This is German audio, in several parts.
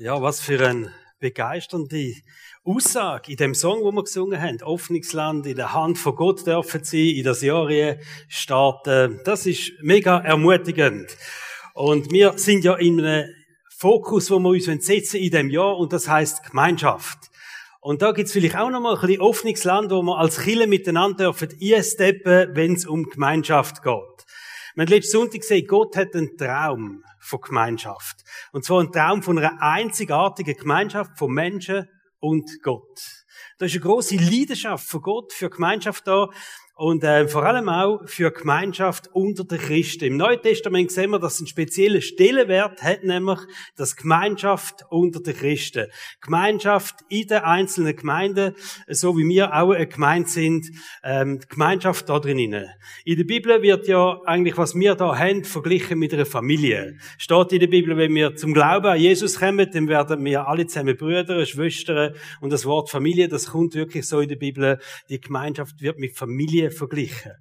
Ja, was für eine begeisternde Aussage in dem Song, wo wir gesungen haben. Offnungsland, in der Hand von Gott dürfen sie in das Jahr starten. Das ist mega ermutigend. Und wir sind ja in einem Fokus, wo wir uns setzen in dem Jahr, und das heißt Gemeinschaft. Und da gibt's vielleicht auch noch mal ein bisschen offenes Land, wo wir als Chile miteinander dürfen einsteppen, wenn es um Gemeinschaft geht. Wir haben letzten Sonntag gesehen, Gott hat einen Traum von Gemeinschaft. Und zwar einen Traum von einer einzigartigen Gemeinschaft von Menschen und Gott. Da ist eine große Leidenschaft von Gott für Gemeinschaft da. Und äh, vor allem auch für Gemeinschaft unter den Christen. Im Neuen Testament sehen wir, dass es einen speziellen Stellenwert hat, nämlich das Gemeinschaft unter den Christen. Gemeinschaft in den einzelnen Gemeinden, so wie wir auch eine Gemeinde sind, ähm, Gemeinschaft da drinnen. In der Bibel wird ja eigentlich, was wir da haben, verglichen mit einer Familie. Steht in der Bibel, wenn wir zum Glauben an Jesus kommen, dann werden wir alle zusammen Brüder, Schwestern und das Wort Familie, das kommt wirklich so in der Bibel. Die Gemeinschaft wird mit Familie verglichen.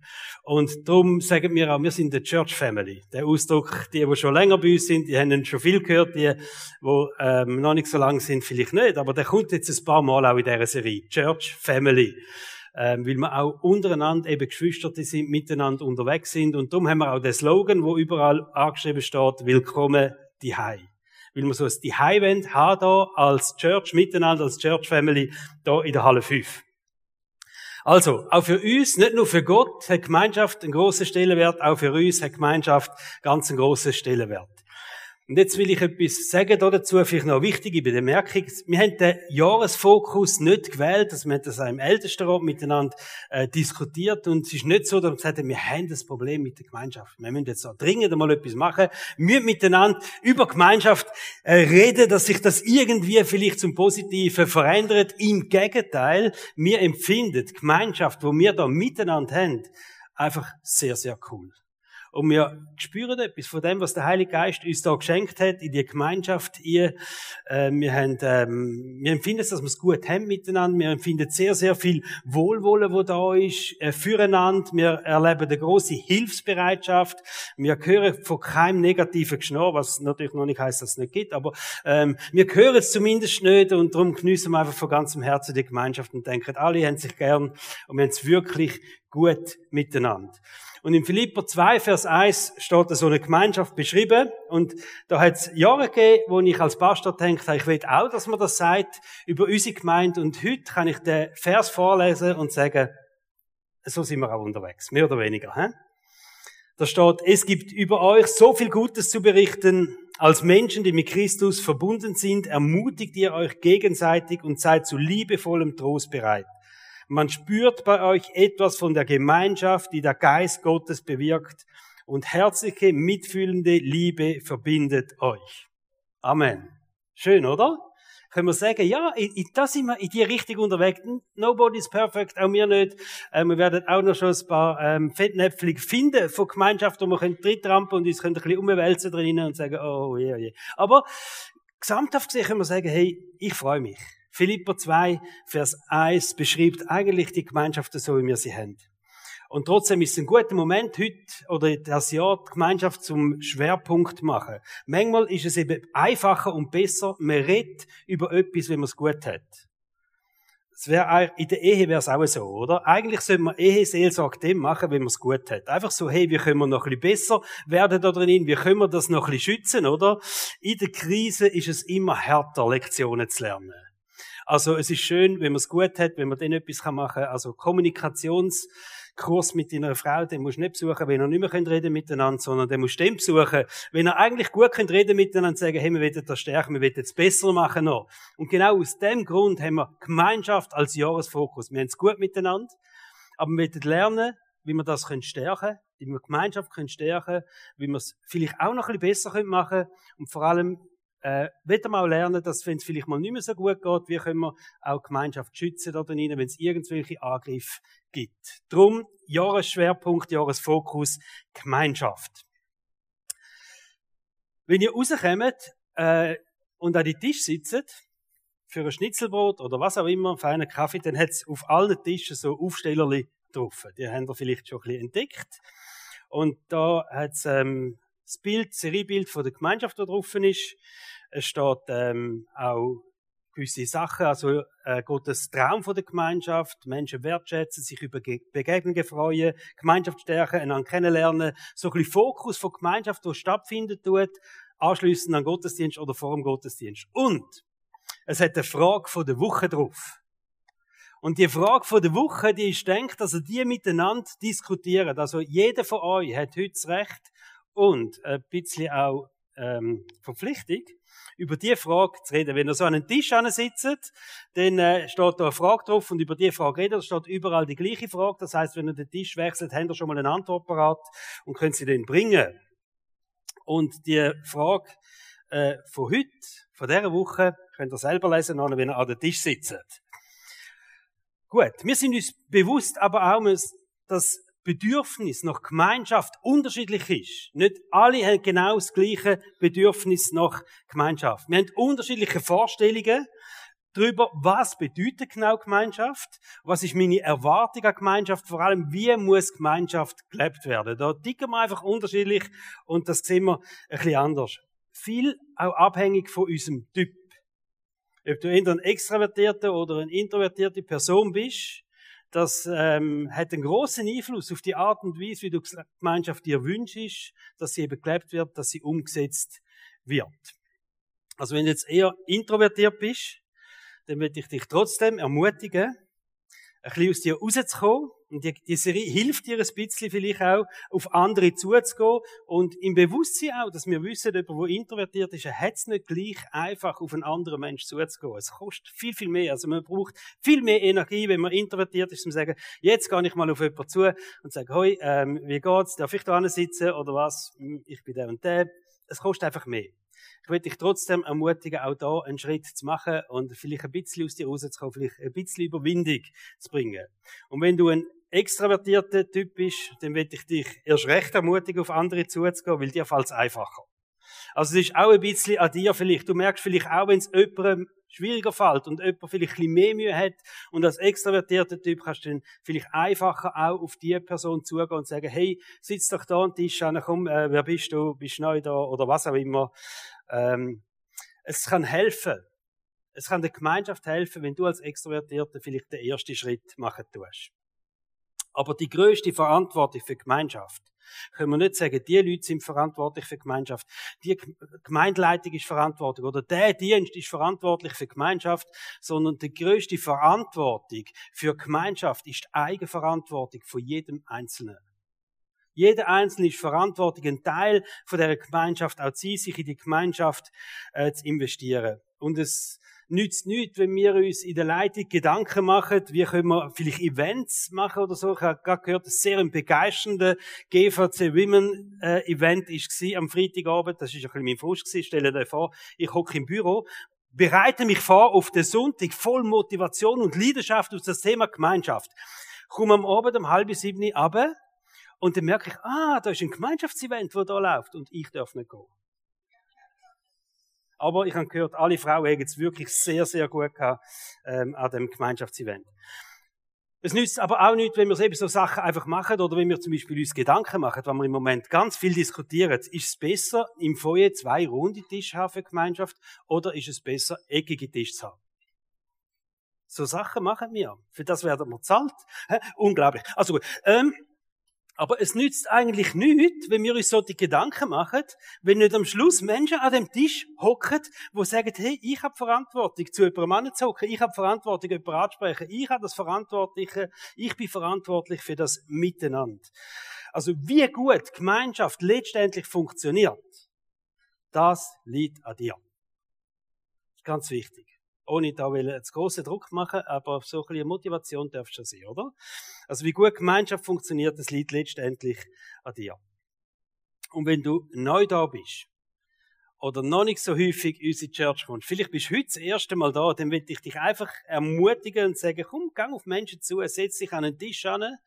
Und darum sagen wir auch, wir sind eine Church Family. Der Ausdruck, die, die schon länger bei uns sind, die haben schon viel gehört, die, die ähm, noch nicht so lange sind, vielleicht nicht, aber der kommt jetzt ein paar Mal auch in dieser Serie. Church Family. Ähm, weil wir auch untereinander eben Geschwister sind, miteinander unterwegs sind. Und darum haben wir auch den Slogan, wo überall angeschrieben steht, Willkommen die Hai weil wir so ein Die-High-Event haben da als Church miteinander, als Church Family, da in der Halle 5. Also, auch für uns, nicht nur für Gott, hat Gemeinschaft einen grossen Stellenwert, auch für uns hat Gemeinschaft ganz einen grossen Stellenwert. Und jetzt will ich etwas sagen dazu, vielleicht noch wichtige Bemerkung. Wir haben den Jahresfokus nicht gewählt, dass wir das auch im Ältestenrat miteinander äh, diskutiert und es ist nicht so, dass wir gesagt haben, wir haben das Problem mit der Gemeinschaft. Wir müssen jetzt auch dringend einmal etwas machen. Wir müssen miteinander über Gemeinschaft äh, reden, dass sich das irgendwie vielleicht zum Positiven verändert. Im Gegenteil, wir empfinden Gemeinschaft, wo wir da miteinander haben, einfach sehr, sehr cool. Und wir spüren etwas von dem, was der Heilige Geist uns da geschenkt hat, in die Gemeinschaft. Ihr, äh, wir, haben, ähm, wir empfinden es, dass wir es gut haben miteinander. Wir empfinden sehr, sehr viel Wohlwollen, wo da ist, äh, füreinander. Wir erleben eine große Hilfsbereitschaft. Wir hören von keinem negativen Geschnarr, was natürlich noch nicht heißt, dass es nicht gibt, aber ähm, wir hören es zumindest nicht und darum genießen wir einfach von ganzem Herzen die Gemeinschaft und denken, alle haben sich gern und wir haben es wirklich gut miteinander. Und in Philipper 2, Vers 1 steht so eine Gemeinschaft beschrieben. Und da hat es Jahre gegeben, wo ich als Pastor denke, ich will auch, dass man das sagt über unsere Gemeinde. Und heute kann ich den Vers vorlesen und sagen, so sind wir auch unterwegs. Mehr oder weniger. He? Da steht, es gibt über euch so viel Gutes zu berichten. Als Menschen, die mit Christus verbunden sind, ermutigt ihr euch gegenseitig und seid zu liebevollem Trost bereit. Man spürt bei euch etwas von der Gemeinschaft, die der Geist Gottes bewirkt und herzliche, mitfühlende Liebe verbindet euch. Amen. Schön, oder? Können wir sagen, ja, da sind wir in die Richtung unterwegs. Nobody's perfect, auch wir nicht. Äh, wir werden auch noch schon ein paar ähm, Fettnäpfchen finden von Gemeinschaft, wo wir können dritrampen und uns können ein bisschen umwälzen drinnen und sagen, oh je, yeah, je. Yeah. Aber gesamthaft gesehen können wir sagen, hey, ich freue mich. Philipper 2, Vers 1 beschreibt eigentlich die Gemeinschaft so, wie wir sie haben. Und trotzdem ist es ein guter Moment, heute oder das Jahr die Gemeinschaft zum Schwerpunkt machen. Manchmal ist es eben einfacher und besser, man redet über etwas, wenn man es gut hat. Es wäre, in der Ehe wäre es auch so, oder? Eigentlich sollte man Eheseelsorge dem machen, wenn man es gut hat. Einfach so, hey, wie können wir noch ein bisschen besser werden da drin? Wie können wir das noch ein bisschen schützen, oder? In der Krise ist es immer härter, Lektionen zu lernen. Also es ist schön, wenn man es gut hat, wenn man dann etwas machen kann. Also Kommunikationskurs mit deiner Frau, den musst du nicht besuchen, wenn ihr nicht mehr reden miteinander, sondern den musst du den besuchen, wenn ihr eigentlich gut könnt reden miteinander sagen, hey, wir wollen das stärken, wir wollen es besser machen noch. Und genau aus dem Grund haben wir Gemeinschaft als Jahresfokus. Wir haben es gut miteinander, aber wir wollen lernen, wie wir das stärken können, wie wir Gemeinschaft können stärken wie wir es vielleicht auch noch ein bisschen besser machen können und vor allem, äh, wir auch lernen, dass wenn es vielleicht mal nicht mehr so gut geht, wie können wir auch Gemeinschaft schützen da drin, wenn es irgendwelche Angriffe gibt. Drum Jahresschwerpunkt, Jahresfokus, Gemeinschaft. Wenn ihr rauskommt äh, und an die Tisch sitzt, für ein Schnitzelbrot oder was auch immer, einen Kaffee, dann hat es auf allen Tischen so Aufstellerli drauf. Die haben ihr vielleicht schon ein bisschen entdeckt. Und da hat es ähm, das Bild, das Seriebild von der Gemeinschaft, da drauf ist. Es steht ähm, auch gewisse Sachen, also äh, Gottes Traum von der Gemeinschaft, Menschen wertschätzen, sich über Begegnungen freuen, Gemeinschaft stärken, einander kennenlernen, so ein bisschen Fokus von Gemeinschaft, die stattfindet, tut, anschließend an Gottesdienst oder vor dem Gottesdienst. Und es hat eine Frage von der Woche drauf. Und die Frage von der Woche, die ist denkt, also die miteinander diskutieren. Also jeder von euch hat heute das Recht und ein bisschen auch ähm, Verpflichtung, über die Frage zu reden. Wenn ihr so an einem Tisch sitzt, dann äh, steht da eine Frage drauf und über die Frage reden. Da steht überall die gleiche Frage. Das heißt, wenn ihr den Tisch wechselt, habt ihr schon mal eine Antwort parat und könnt sie dann bringen. Und die Frage äh, von heute, von dieser Woche, könnt ihr selber lesen, wenn ihr an den Tisch sitzt. Gut, wir sind uns bewusst aber auch, dass Bedürfnis nach Gemeinschaft unterschiedlich ist. Nicht alle haben genau das gleiche Bedürfnis nach Gemeinschaft. Wir haben unterschiedliche Vorstellungen darüber, was bedeutet genau Gemeinschaft, was ist meine Erwartung an Gemeinschaft, vor allem, wie muss Gemeinschaft gelebt werden. Da ticken wir einfach unterschiedlich und das sehen wir ein bisschen anders. Viel auch abhängig von unserem Typ. Ob du entweder ein extravertierte oder eine introvertierte Person bist, das ähm, hat einen großen Einfluss auf die Art und Weise, wie du die Gemeinschaft dir wünschst, dass sie eben gelebt wird, dass sie umgesetzt wird. Also wenn du jetzt eher introvertiert bist, dann würde ich dich trotzdem ermutigen, ein bisschen aus dir rauszukommen. Und die, die Serie hilft dir ein bisschen vielleicht auch, auf andere zuzugehen. Und im Bewusstsein auch, dass wir wissen, jemand, der introvertiert ist, hat es nicht gleich einfach, auf einen anderen Menschen zuzugehen. Es kostet viel, viel mehr. Also man braucht viel mehr Energie, wenn man introvertiert ist, um zu sagen, jetzt gehe ich mal auf jemanden zu und sage, hoi, ähm, wie geht's? Darf ich da sitzen oder was? Hm, ich bin der und der. Es kostet einfach mehr. Ich würde dich trotzdem ermutigen, auch da einen Schritt zu machen und vielleicht ein bisschen aus dir rauszukommen, vielleicht ein bisschen Überwindung zu bringen. Und wenn du ein extravertierter Typ bist, dann würde ich dich erst recht ermutigen, auf andere zuzugehen, weil dir fällt es einfacher. Also es ist auch ein bisschen an dir vielleicht. Du merkst vielleicht auch, wenn es jemandem schwieriger fällt und jemand vielleicht ein bisschen mehr Mühe hat und als extravertierter Typ kannst du dann vielleicht einfacher auch auf die Person zugehen und sagen, hey, sitz doch da am Tisch an, komm, äh, wer bist du, bist du neu da oder was auch immer. Ähm, es kann helfen. Es kann der Gemeinschaft helfen, wenn du als Extrovertierter vielleicht den ersten Schritt machen tust. Aber die größte Verantwortung für Gemeinschaft können wir nicht sagen, die Leute sind verantwortlich für Gemeinschaft, die Gemeindeleitung ist verantwortlich oder der Dienst ist verantwortlich für Gemeinschaft, sondern die größte Verantwortung für Gemeinschaft ist die Eigenverantwortung von jedem Einzelnen. Jeder Einzelne ist verantwortlich, ein Teil von der Gemeinschaft auch sein, sich in die Gemeinschaft äh, zu investieren. Und es nützt nichts, wenn wir uns in der Leitung Gedanken machen, wie können wir vielleicht Events machen oder so. Ich habe gerade gehört, ein sehr begeisterndes GVC Women äh, Event war am Freitagabend. Das war ein bisschen mein Frust gewesen. Stell dir vor, ich hocke im Büro, bereite mich vor auf den Sonntag voll Motivation und Leidenschaft auf das Thema Gemeinschaft. Komme am Abend um halb sieben runter und dann merke ich, ah, da ist ein Gemeinschaftsevent, wo da läuft und ich darf nicht gehen. Aber ich habe gehört, alle Frauen haben es wirklich sehr, sehr gut gehabt, ähm, an dem Gemeinschaftsevent. Es nützt aber auch nicht, wenn wir eben so Sachen einfach machen oder wenn wir zum Beispiel uns Gedanken machen, wenn wir im Moment ganz viel diskutieren. Ist es besser, im Feuer zwei runde Tische haben für Gemeinschaft oder ist es besser, eckige Tische zu haben? So Sachen machen wir. Für das werden wir zahlt. Unglaublich. Also gut. Ähm, aber es nützt eigentlich nichts, wenn wir uns so die Gedanken machen, wenn nicht am Schluss Menschen an dem Tisch hocken, wo sagen, hey, ich habe Verantwortung, zu jemandem zu hocken, ich habe Verantwortung, jemanden anzusprechen, ich habe das Verantwortliche, ich bin verantwortlich für das Miteinander. Also wie gut Gemeinschaft letztendlich funktioniert, das liegt an dir. Ganz wichtig ohne da jetzt großen Druck machen, aber so ein bisschen Motivation darf schon sein, oder? Also wie gut Gemeinschaft funktioniert, das liegt letztendlich an dir. Und wenn du neu da bist, oder noch nicht so häufig in unsere Church kommst, vielleicht bist du heute das erste Mal da, dann will ich dich einfach ermutigen und sagen, komm, gang auf Menschen zu, setz dich an den Tisch an,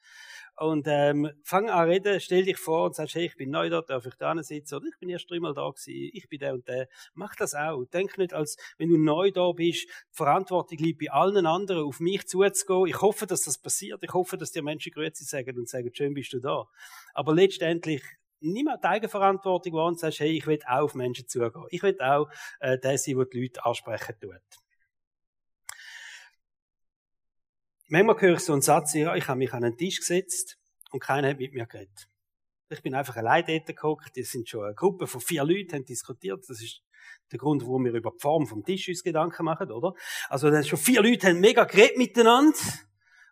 und ähm, fang an reden, stell dich vor und sagst, hey, ich bin neu da, darf ich da sitzen? Oder ich bin erst dreimal da gewesen, ich bin der und der. Mach das auch. Denk nicht, als wenn du neu da bist, Verantwortung liegt bei allen anderen, auf mich zuzugehen. Ich hoffe, dass das passiert. Ich hoffe, dass dir Menschen Grüezi sagen und sagen, schön bist du da. Aber letztendlich nimm auch die Eigenverantwortung wahr und sagst, hey, ich will auch auf Menschen zugehen. Ich will auch äh, der sein, der die Leute ansprechen tut. Manchmal höre ich so einen Satz, ja, ich habe mich an einen Tisch gesetzt und keiner hat mit mir geredet. Ich bin einfach allein dort geguckt. Es sind schon eine Gruppe von vier Leuten, haben diskutiert. Das ist der Grund, warum wir über die Form vom Tisch uns Gedanken machen, oder? Also, dann schon vier Leute haben mega geredet miteinander.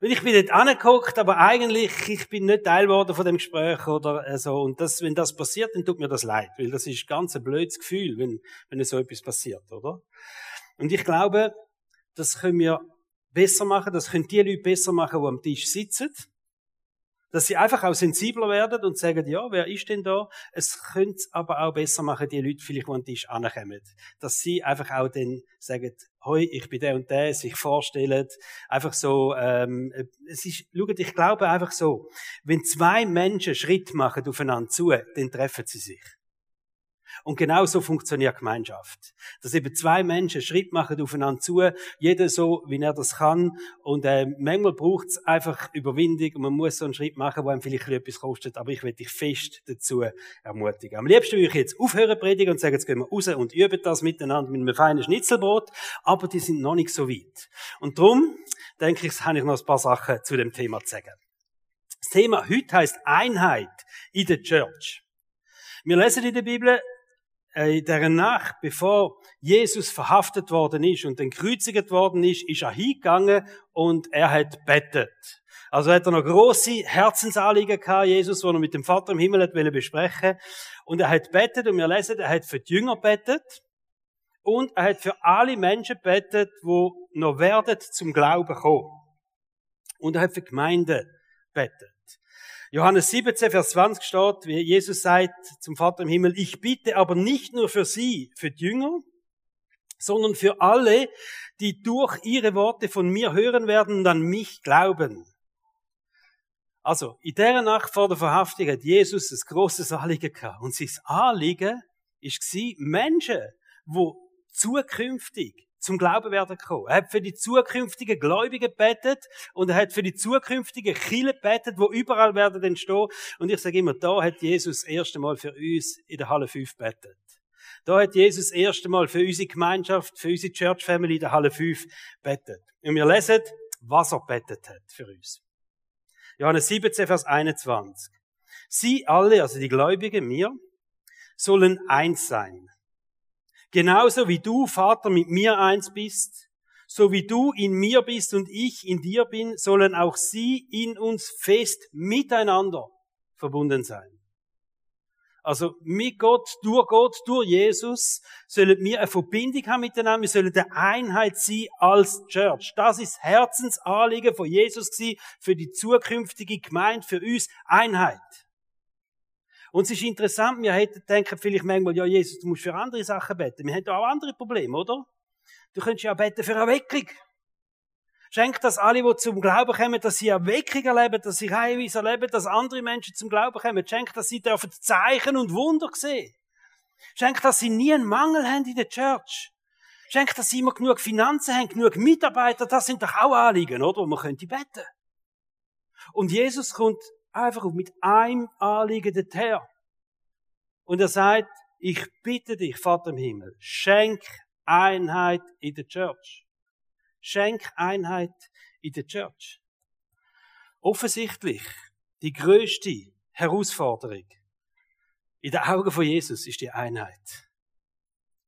Und ich bin dort angeguckt, aber eigentlich, ich bin nicht Teil geworden von dem Gespräch oder äh, so. Und das, wenn das passiert, dann tut mir das leid. Weil das ist ganz ein blödes Gefühl, wenn, wenn so etwas passiert, oder? Und ich glaube, das können wir besser machen, das können die Leute besser machen, die am Tisch sitzen dass sie einfach auch sensibler werden und sagen, ja, wer ist denn da? Es könnte aber auch besser machen, die Leute vielleicht, die den Tisch ankommen. Dass sie einfach auch dann sagen, hoi, ich bin der und der, sich vorstellen. Einfach so, ähm, es ist, schaut, ich glaube einfach so, wenn zwei Menschen Schritt machen aufeinander zu, dann treffen sie sich. Und genau so funktioniert Gemeinschaft. Dass eben zwei Menschen Schritt machen aufeinander zu, jeder so, wie er das kann. Und äh, manchmal braucht es einfach Überwindung und man muss so einen Schritt machen, wo einem vielleicht etwas kostet. Aber ich will dich fest dazu ermutigen. Am liebsten würde ich jetzt aufhören predigen und sagen, jetzt gehen wir raus und üben das miteinander mit einem feinen Schnitzelbrot. Aber die sind noch nicht so weit. Und darum, denke ich, habe ich noch ein paar Sachen zu dem Thema zu sagen. Das Thema heute heißt Einheit in der Church. Wir lesen in der Bibel, in der Nacht, bevor Jesus verhaftet worden ist und dann gekreuzigt worden ist, ist er hingegangen und er hat bettet. Also hat er noch große Herzensanliegen gehabt, Jesus, wo er mit dem Vater im Himmel hat besprechen Und er hat bettet und wir lesen, er hat für die Jünger bettet und er hat für alle Menschen bettet, wo noch werden zum Glauben kommen. Und er hat für die Gemeinde bettet. Johannes 17, Vers 20 steht, wie Jesus sagt zum Vater im Himmel, ich bitte aber nicht nur für sie, für die Jünger, sondern für alle, die durch ihre Worte von mir hören werden und an mich glauben. Also, in der Nacht vor der Verhaftung hat Jesus ein grosses Anliegen gehabt. Und sein Anliegen war, Menschen, die zukünftig zum Glauben werden gekommen. Er hat für die zukünftigen Gläubigen betet und er hat für die zukünftigen Kirchen betet, wo überall werden entstehen. Und ich sage immer, da hat Jesus das erste Mal für uns in der Halle 5 betet. Da hat Jesus das erste Mal für unsere Gemeinschaft, für unsere Church Family in der Halle 5 betet. Und wir lesen, was er betet hat für uns. Johannes 17, Vers 21. Sie alle, also die Gläubigen, mir, sollen eins sein Genauso wie du, Vater, mit mir eins bist, so wie du in mir bist und ich in dir bin, sollen auch sie in uns fest miteinander verbunden sein. Also mit Gott, durch Gott, durch Jesus sollen wir eine Verbindung haben miteinander. Wir sollen eine Einheit sein als Church. Das ist Herzensanliegen von Jesus gewesen, für die zukünftige Gemeinde, für uns Einheit. Und es ist interessant, wir hätten denken vielleicht manchmal, ja, Jesus, du musst für andere Sachen beten. Wir haben auch andere Probleme, oder? Du könntest ja beten für Erweckung. Schenk das alle, die zum Glauben kommen, dass sie Erweckung erleben, dass sie Heilweise erleben, dass andere Menschen zum Glauben kommen. Schenk, dass sie dürfen Zeichen und Wunder sehen. Schenk, dass sie nie einen Mangel haben in der Church. Schenk, dass sie immer genug Finanzen haben, genug Mitarbeiter. Das sind doch auch Anliegen, oder? Wo man könnte beten. Und Jesus kommt einfach mit einem Anliegen dorthin. Und er sagt, ich bitte dich, Vater im Himmel, schenk Einheit in der Church. Schenk Einheit in der Church. Offensichtlich die größte Herausforderung in den Augen von Jesus ist die Einheit.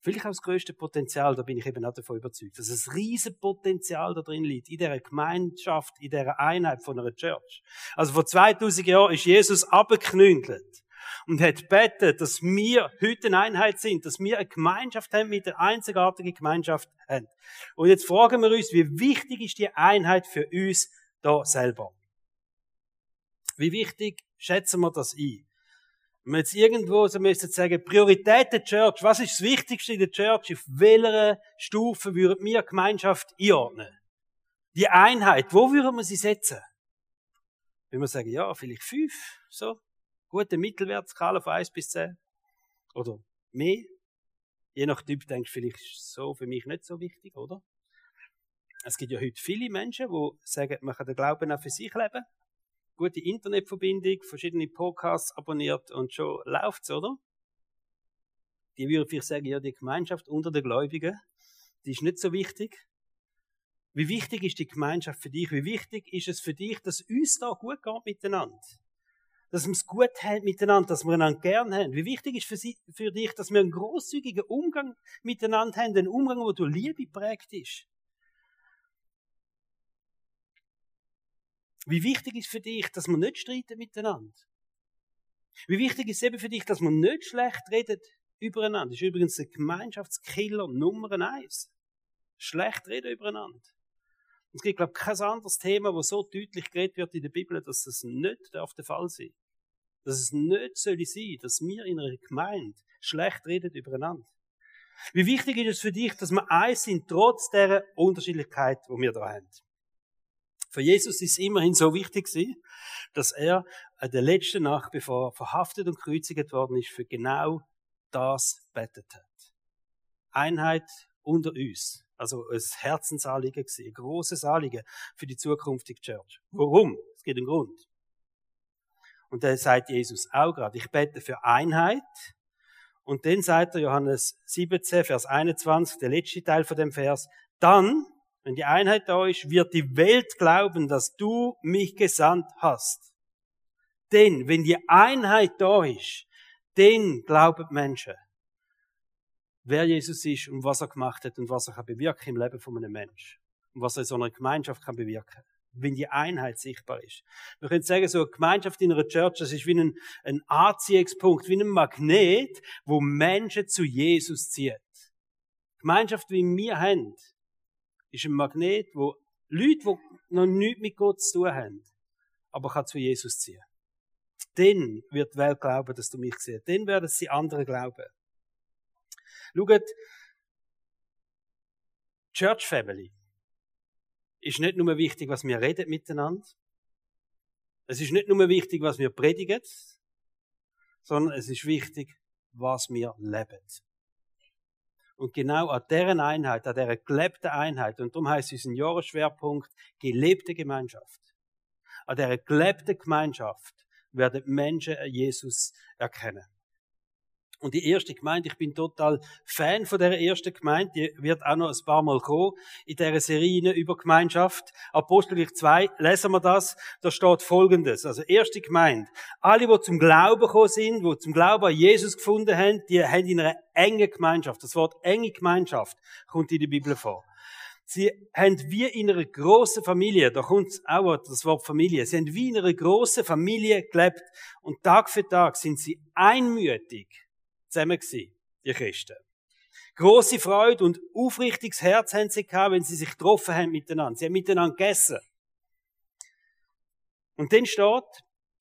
Vielleicht auch das größte Potenzial, da bin ich eben auch davon überzeugt, dass ein riesen Potenzial da drin liegt, in dieser Gemeinschaft, in dieser Einheit von einer Church. Also vor 2000 Jahren ist Jesus abgeknündelt und hat betet, dass wir heute eine Einheit sind, dass wir eine Gemeinschaft haben, mit der einzigartigen Gemeinschaft haben. Und jetzt fragen wir uns, wie wichtig ist die Einheit für uns da selber? Wie wichtig schätzen wir das ein? Wenn wir jetzt irgendwo so müssen sagen, Priorität der Church, was ist das Wichtigste in der Church? Auf welcher Stufe würden wir Gemeinschaft einordnen? Die Einheit, wo würden wir sie setzen? Wenn wir sagen, ja, vielleicht fünf, so. Gute Mittelwertskala von eins bis zehn. Oder mehr. Je nach Typ denkst du vielleicht so für mich nicht so wichtig, oder? Es gibt ja heute viele Menschen, die sagen, man kann den Glauben auch für sich leben. Gute Internetverbindung, verschiedene Podcasts abonniert und schon läuft's, oder? Die würde vielleicht sagen, ja, die Gemeinschaft unter den Gläubigen, die ist nicht so wichtig. Wie wichtig ist die Gemeinschaft für dich? Wie wichtig ist es für dich, dass uns da gut geht miteinander? Dass wir es gut haben miteinander, dass wir einander gern haben. Wie wichtig ist für, sie, für dich, dass wir einen großzügigen Umgang miteinander haben, einen Umgang, wo du Liebe prägt ist? Wie wichtig ist für dich, dass wir nicht streiten miteinander? Wie wichtig ist eben für dich, dass wir nicht schlecht reden übereinander? Das ist übrigens der Gemeinschaftskiller Nummer eins. Schlecht reden übereinander. Es gibt, glaube ich, kein anderes Thema, wo so deutlich geredet wird in der Bibel, dass das nicht der Fall sein Dass es nicht soll sein, dass wir in einer Gemeinde schlecht reden übereinander. Wie wichtig ist es für dich, dass wir eins sind, trotz der Unterschiedlichkeit, die wir da haben? Für Jesus ist es immerhin so wichtig dass er der letzte Nacht, bevor er verhaftet und gekreuzigt worden ist, für genau das betet hat. Einheit unter uns. Also ein Herzensanliegen gewesen, ein großes Anliegen für die zukünftige Church. Warum? Es gibt einen Grund. Und da sagt Jesus auch gerade, ich bete für Einheit. Und dann sagt er Johannes 17, Vers 21, der letzte Teil von dem Vers, dann, wenn die Einheit da ist, wird die Welt glauben, dass du mich gesandt hast. Denn wenn die Einheit da ist, dann glauben Menschen wer Jesus ist und was er gemacht hat und was er kann bewirken im Leben von einem Menschen. Und was er in so einer Gemeinschaft kann bewirken. Wenn die Einheit sichtbar ist. Wir können sagen, so eine Gemeinschaft in einer Church, das ist wie ein, ein Anziehungspunkt, wie ein Magnet, wo Menschen zu Jesus zieht. Gemeinschaft, wie wir haben, ist ein Magnet, wo Leute, die noch nichts mit Gott zu tun haben, aber kann zu Jesus ziehen. Dann wird die Welt glauben, dass du mich siehst. Dann werden sie andere glauben. Schaut, Church Family ist nicht nur wichtig, was wir reden miteinander. Es ist nicht nur wichtig, was wir predigen, sondern es ist wichtig, was wir leben. Und genau an deren Einheit, an dieser gelebten Einheit, und darum heißt es unser Jahresschwerpunkt gelebte Gemeinschaft. An dieser gelebten Gemeinschaft werden Menschen Jesus erkennen. Und die erste Gemeinde, ich bin total Fan von der ersten Gemeinde, die wird auch noch ein paar Mal kommen in dieser Serie über Gemeinschaft. Apostelgeschichte 2, lesen wir das, da steht Folgendes. Also erste Gemeinde. Alle, die zum Glauben gekommen sind, die zum Glauben an Jesus gefunden haben, die haben in einer engen Gemeinschaft. Das Wort enge Gemeinschaft kommt in der Bibel vor. Sie haben wie in einer grossen Familie, da kommt auch das Wort Familie, sie haben wie in einer grossen Familie gelebt und Tag für Tag sind sie einmütig zusammen gewesen, die Christen. Große Freude und aufrichtiges Herz haben sie gehabt, wenn sie sich getroffen haben miteinander. Sie haben miteinander gegessen. Und dann steht,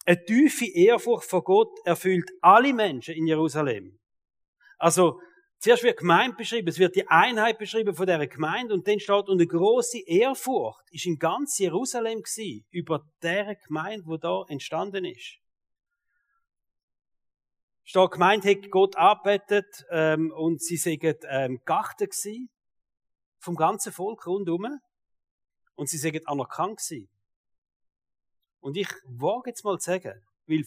eine tiefe Ehrfurcht vor Gott erfüllt alle Menschen in Jerusalem. Also, zuerst wird Gemeinde beschrieben, es wird die Einheit beschrieben von der Gemeinde und dann steht, und eine große Ehrfurcht ist in ganz Jerusalem gewesen, über der Gemeinde, wo da entstanden ist. Steht gemeint, hat Gott arbeitet ähm, und sie sagen ähm, Gachten gewesen, vom ganzen Volk rundherum und sie sagen anerkannt gewesen. Und ich wage jetzt mal zu sagen, weil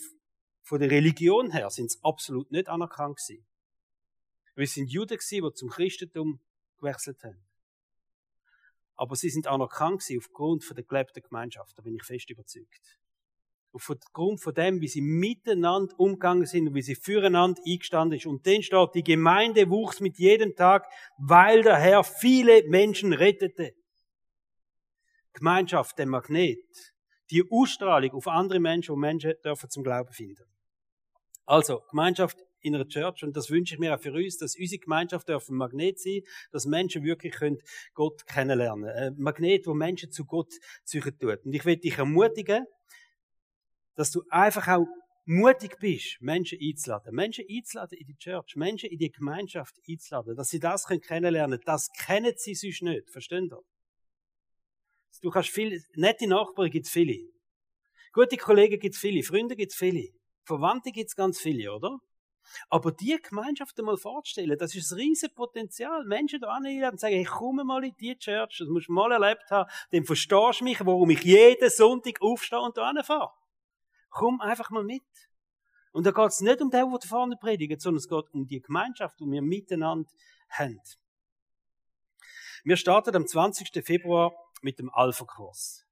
von der Religion her sind sie absolut nicht anerkannt gewesen. Es sind Juden gewesen, die zum Christentum gewechselt haben. Aber sie sind anerkannt gewesen aufgrund von der gelebten Gemeinschaft, da bin ich fest überzeugt aufgrund von dem, wie sie miteinander umgegangen sind und wie sie füreinander eingestanden ist. Und dann steht, die Gemeinde wuchs mit jedem Tag, weil der Herr viele Menschen rettete. Gemeinschaft, der Magnet, die Ausstrahlung auf andere Menschen, wo Menschen dürfen zum Glauben finden. Also, Gemeinschaft in einer Church, und das wünsche ich mir auch für uns, dass unsere Gemeinschaft dürfen Magnet sein, dass Menschen wirklich können Gott kennenlernen. Ein Magnet, wo Menschen zu Gott suchen tut. Und ich will dich ermutigen, dass du einfach auch mutig bist, Menschen einzuladen. Menschen einzuladen in die Church, Menschen in die Gemeinschaft einzuladen, dass sie das können kennenlernen Das kennen sie sonst nicht. Verstehen Sie? Du kannst viel, nette Nachbarn gibt's viele. Gute Kollegen gibt's viele, Freunde gibt's viele. Verwandte gibt's ganz viele, oder? Aber die Gemeinschaft einmal vorzustellen, das ist ein riesiges Potenzial. Menschen da einladen und sagen, ich komme mal in die Church, das musst du mal erlebt haben, dann verstehst du mich, warum ich jeden Sonntag aufstehe und da hinfahre. Komm einfach mal mit. Und da geht es nicht um den, der vorne predigt, sondern es geht um die Gemeinschaft, die wir miteinander haben. Wir starten am 20. Februar mit dem Alpha-Kurs.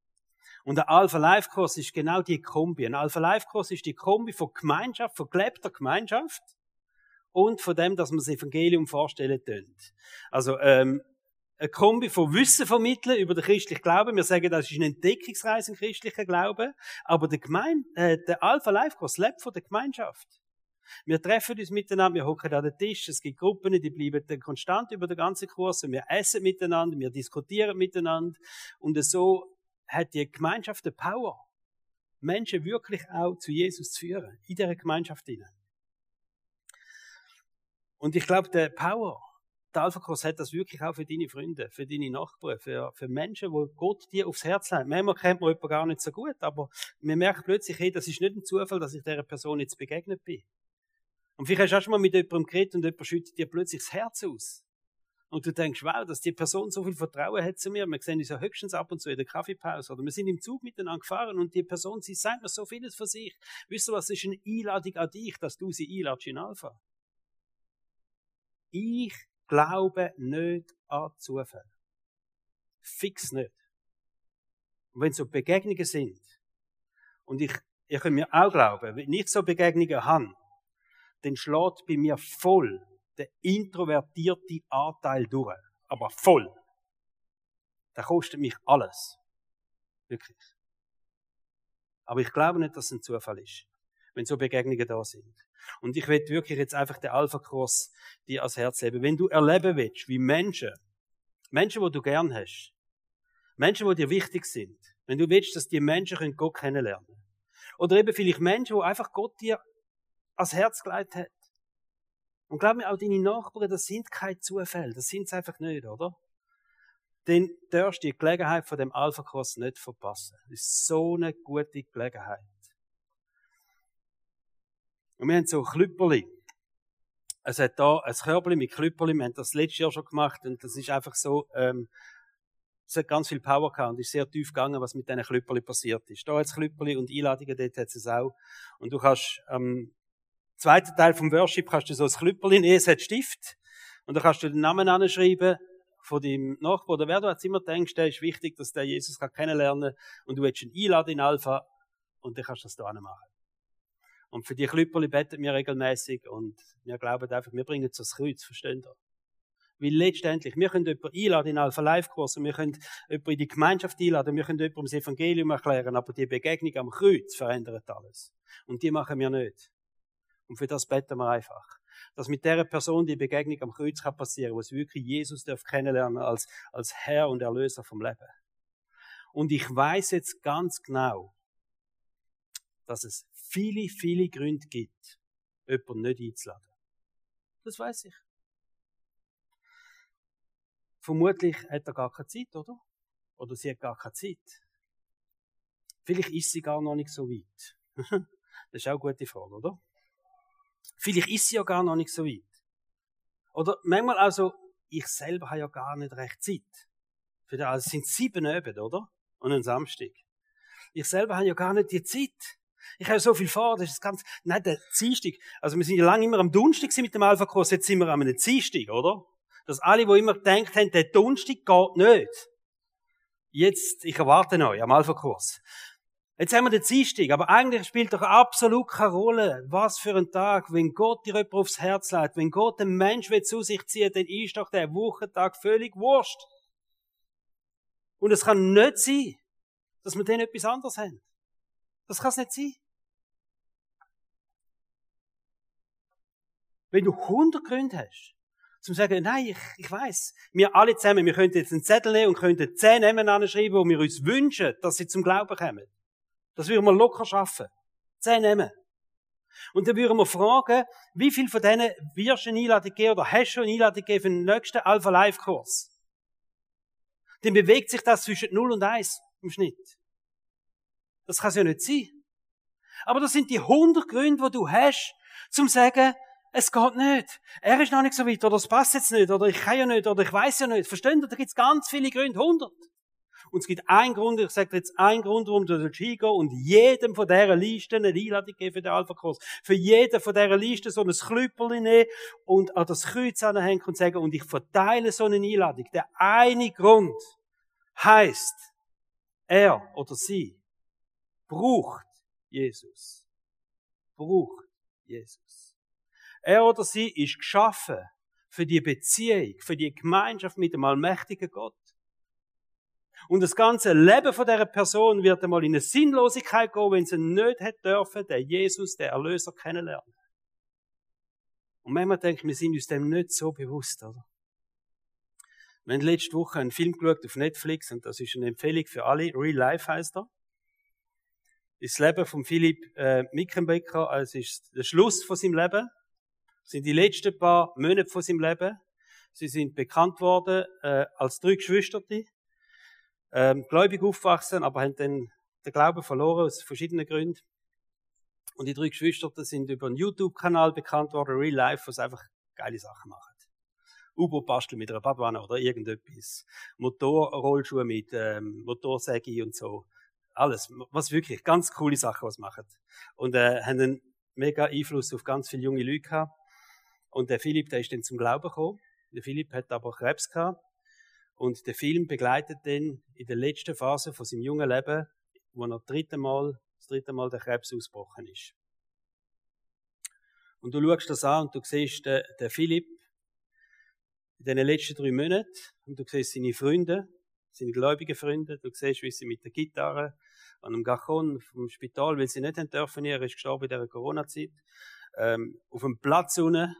Und der Alpha-Life-Kurs ist genau die Kombi. Ein Alpha-Life-Kurs ist die Kombi von Gemeinschaft, von gelebter Gemeinschaft und von dem, dass man das Evangelium vorstellen tönt. Also, ähm, eine Kombi von Wissen vermitteln über den christlichen Glauben. Wir sagen, das ist eine Entdeckungsreise im christlichen Glauben. Aber der, Gemein äh, der Alpha Life Kurs lebt von der Gemeinschaft. Wir treffen uns miteinander, wir hocken an den Tisch, es gibt Gruppen, die bleiben konstant über den ganzen Kurs, wir essen miteinander, wir diskutieren miteinander und so hat die Gemeinschaft die Power, Menschen wirklich auch zu Jesus zu führen, in dieser Gemeinschaft hinein. Und ich glaube, der Power, der Alpha-Kurs hat das wirklich auch für deine Freunde, für deine Nachbarn, für, für Menschen, wo Gott dir aufs Herz legt. Manchmal kennt man jemanden gar nicht so gut, aber man merkt plötzlich, hey, das ist nicht ein Zufall, dass ich dieser Person jetzt begegnet bin. Und vielleicht hast du auch schon mal mit jemandem geredet und jemand schüttet dir plötzlich das Herz aus. Und du denkst, wow, dass die Person so viel Vertrauen hat zu mir. Wir sehen uns ja höchstens ab und zu in der Kaffeepause oder wir sind im Zug miteinander gefahren und die Person, sie sagt mir so vieles für sich. Wisst ihr was, ist eine Einladung an dich, dass du sie einladest in Alpha. Ich glaube nicht an Zufall. Fix nicht. Und wenn so Begegnungen sind, und ich, ich kann mir auch glauben, wenn ich so Begegnungen habe, dann schlägt bei mir voll der introvertierte Anteil durch. Aber voll. Der kostet mich alles. Wirklich. Aber ich glaube nicht, dass es ein Zufall ist, wenn so Begegnungen da sind. Und ich will wirklich jetzt einfach den Alpha-Kurs dir ans Herz leben. Wenn du erleben willst, wie Menschen, Menschen, die du gern hast, Menschen, die dir wichtig sind, wenn du willst, dass die Menschen Gott kennenlernen können. Oder eben vielleicht Menschen, die einfach Gott dir ans Herz gelegt hat. Und glaub mir, auch deine Nachbarn, das sind keine Zufälle, das sind es einfach nicht, oder? Denn du darfst die Gelegenheit von dem Alpha-Kurs nicht verpassen. Das ist so eine gute Gelegenheit. Und wir haben so Klüpperli. Es hat da ein Körbchen mit Klüpperli. Wir haben das letztes Jahr schon gemacht und das ist einfach so, ähm, es hat ganz viel Power gehabt und ist sehr tief gegangen, was mit diesen Klüpperli passiert ist. Da hat es Klüpperli und Einladungen, dort hat es auch. Und du kannst, ähm, zweiten Teil vom Worship kannst du so ein Klüpperli nehmen, es hat Stift. Und da kannst du den Namen anschreiben von deinem Nachbar oder wer du jetzt immer denkst, der ist wichtig, dass der Jesus kann kennenlernen und du willst ihn einladen in Alpha und dann kannst du das da machen. Und für die Klüpperli beten wir regelmäßig und wir glauben einfach, wir bringen es das Kreuz, versteht ihr? Weil letztendlich, wir können jemanden einladen in Alpha Life Kurs wir können jemanden in die Gemeinschaft einladen, wir können jemandem das Evangelium erklären, aber die Begegnung am Kreuz verändert alles. Und die machen wir nicht. Und für das beten wir einfach. Dass mit der Person die Begegnung am Kreuz kann passieren, wo es wirklich Jesus darf kennenlernen als, als Herr und Erlöser vom Leben. Und ich weiß jetzt ganz genau, dass es viele, viele Gründe gibt, jemanden nicht einzuladen. Das weiß ich. Vermutlich hat er gar keine Zeit, oder? Oder sie hat gar keine Zeit. Vielleicht ist sie gar noch nicht so weit. das ist auch eine gute Frage, oder? Vielleicht ist sie ja gar noch nicht so weit. Oder manchmal also, ich selber habe ja gar nicht recht Zeit. Für das, also es sind sieben Abend, oder? Und ein Samstag. Ich selber habe ja gar nicht die Zeit. Ich habe so viel vor, das ist ganz, nein, der Dienstag, also wir sind ja lange immer am Donnerstag mit dem Alpha-Kurs, jetzt sind wir am Dienstag, oder? Dass alle, die immer gedacht haben, der Donnerstag geht nicht. Jetzt, ich erwarte euch am Alpha-Kurs. Jetzt haben wir den Dienstag, aber eigentlich spielt doch absolut keine Rolle, was für ein Tag, wenn Gott dir jemand aufs Herz legt, wenn Gott den Mensch zu sich zieht, dann ist doch der Wochentag völlig wurscht. Und es kann nicht sein, dass wir dann etwas anderes haben. Das kann es nicht sein. Wenn du 100 Gründe hast, zum sagen, nein, ich, ich weiß, wir alle zusammen, wir könnten jetzt einen Zettel nehmen und könnten zehn Namen anschreiben, wo wir uns wünschen, dass sie zum Glauben kommen. Das würden wir locker schaffen. Zehn Namen. Und dann würden wir fragen, wie viel von denen wirst du eine Einladung geben oder hast du eine Einladung gegeben für den nächsten Alpha Life Kurs? Dann bewegt sich das zwischen 0 und 1 im Schnitt. Das kann es ja nicht sein. Aber das sind die 100 Gründe, die du hast, zum zu sagen, es geht nicht. Er ist noch nicht so weit, oder es passt jetzt nicht, oder ich kann ja nicht, oder ich weiß ja nicht. Verstehen ihr? Da gibt es ganz viele Gründe, 100. Und es gibt einen Grund, ich sage jetzt einen Grund, warum du dort hingehen und jedem von dieser Listen eine Einladung geben für den Alpha-Kurs. Für jeden von dieser Listen so ein Klüpperli nehmen und an das Kreuz anhängen und sagen, und ich verteile so eine Einladung. Der eine Grund heißt, er oder sie braucht Jesus. Braucht Jesus. Er oder sie ist geschaffen für die Beziehung, für die Gemeinschaft mit dem allmächtigen Gott. Und das ganze Leben von dieser Person wird einmal in eine Sinnlosigkeit gehen, wenn sie nicht hätte dürfen, den Jesus, den Erlöser kennenlernen. Und manchmal denke ich, wir sind uns dem nicht so bewusst, oder? Wir haben letzte Woche einen Film geschaut auf Netflix und das ist eine Empfehlung für alle. Real Life heißt er. Das Leben von Philipp äh, Mickenbecker, also ist der Schluss von seinem Leben. Das sind die letzten paar Monate von seinem Leben. Sie sind bekannt worden äh, als drei Geschwisterte ähm, gläubig aufwachsen, aber haben dann den Glauben verloren aus verschiedenen Gründen. Und die drei Geschwister sind über einen YouTube-Kanal bekannt worden, Real Life, sie einfach geile Sachen machen. U-Boot basteln mit einer Badwanne oder irgendetwas. Motorrollschuhe mit ähm, Motorsäge und so. Alles. Was wirklich ganz coole Sachen, was machen. Und äh, haben einen mega Einfluss auf ganz viele junge Leute gehabt. Und der Philipp, der ist dann zum Glauben gekommen. Der Philipp hat aber Krebs gehabt. Und der Film begleitet den in der letzten Phase von seinem jungen Leben, wo er das dritte Mal, das dritte Mal der Krebs ausgebrochen ist. Und du schaust das an und du siehst den, den Philipp in den letzten drei Monaten und du siehst seine Freunde, seine gläubigen Freunde, du siehst, wie sie mit der Gitarre an einem Gachon vom Spital, weil sie nicht haben dürfen, er ist gestorben in dieser Corona-Zeit, ähm, auf dem Platz unten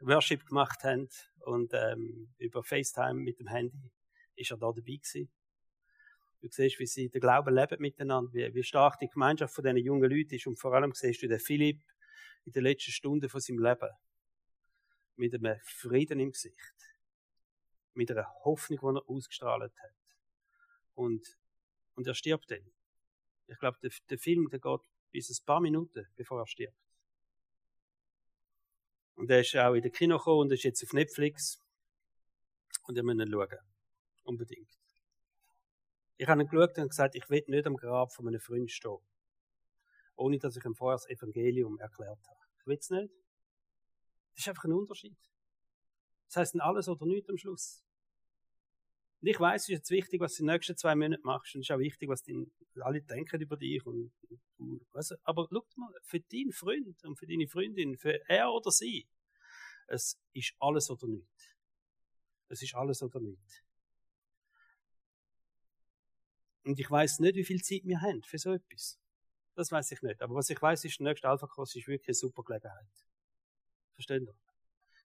Worship gemacht haben und ähm, über FaceTime mit dem Handy ist er da dabei gewesen. Du siehst, wie sie den Glauben leben miteinander, wie, wie stark die Gemeinschaft von diesen jungen Leuten ist. Und vor allem siehst du den Philipp in den letzten Stunden von seinem Leben mit einem Frieden im Gesicht, mit einer Hoffnung, die er ausgestrahlt hat. Und, und er stirbt dann. Ich glaube, der, der Film, der geht bis ein paar Minuten, bevor er stirbt. Und er ist auch in der Kino gekommen und ist jetzt auf Netflix. Und ihr müsst ihn schauen. Unbedingt. Ich habe ihn geschaut und gesagt, ich will nicht am Grab von meinem Freund stehen. Ohne dass ich ihm vorher das Evangelium erklärt habe. Ich will es nicht. Das ist einfach ein Unterschied. Das heisst, alles oder nichts am Schluss. Und ich weiß, es ist jetzt wichtig, was du in den nächsten zwei Monaten machst. Und es ist auch wichtig, was alle denken über dich. Und, und, also, aber schau mal, für deinen Freund und für deine Freundin, für er oder sie, es ist alles oder nichts. Es ist alles oder nichts. Und ich weiß nicht, wie viel Zeit wir haben für so etwas. Das weiß ich nicht. Aber was ich weiß, ist, der nächste Alpha-Kurs ist wirklich eine super Gelegenheit. Versteht ihr?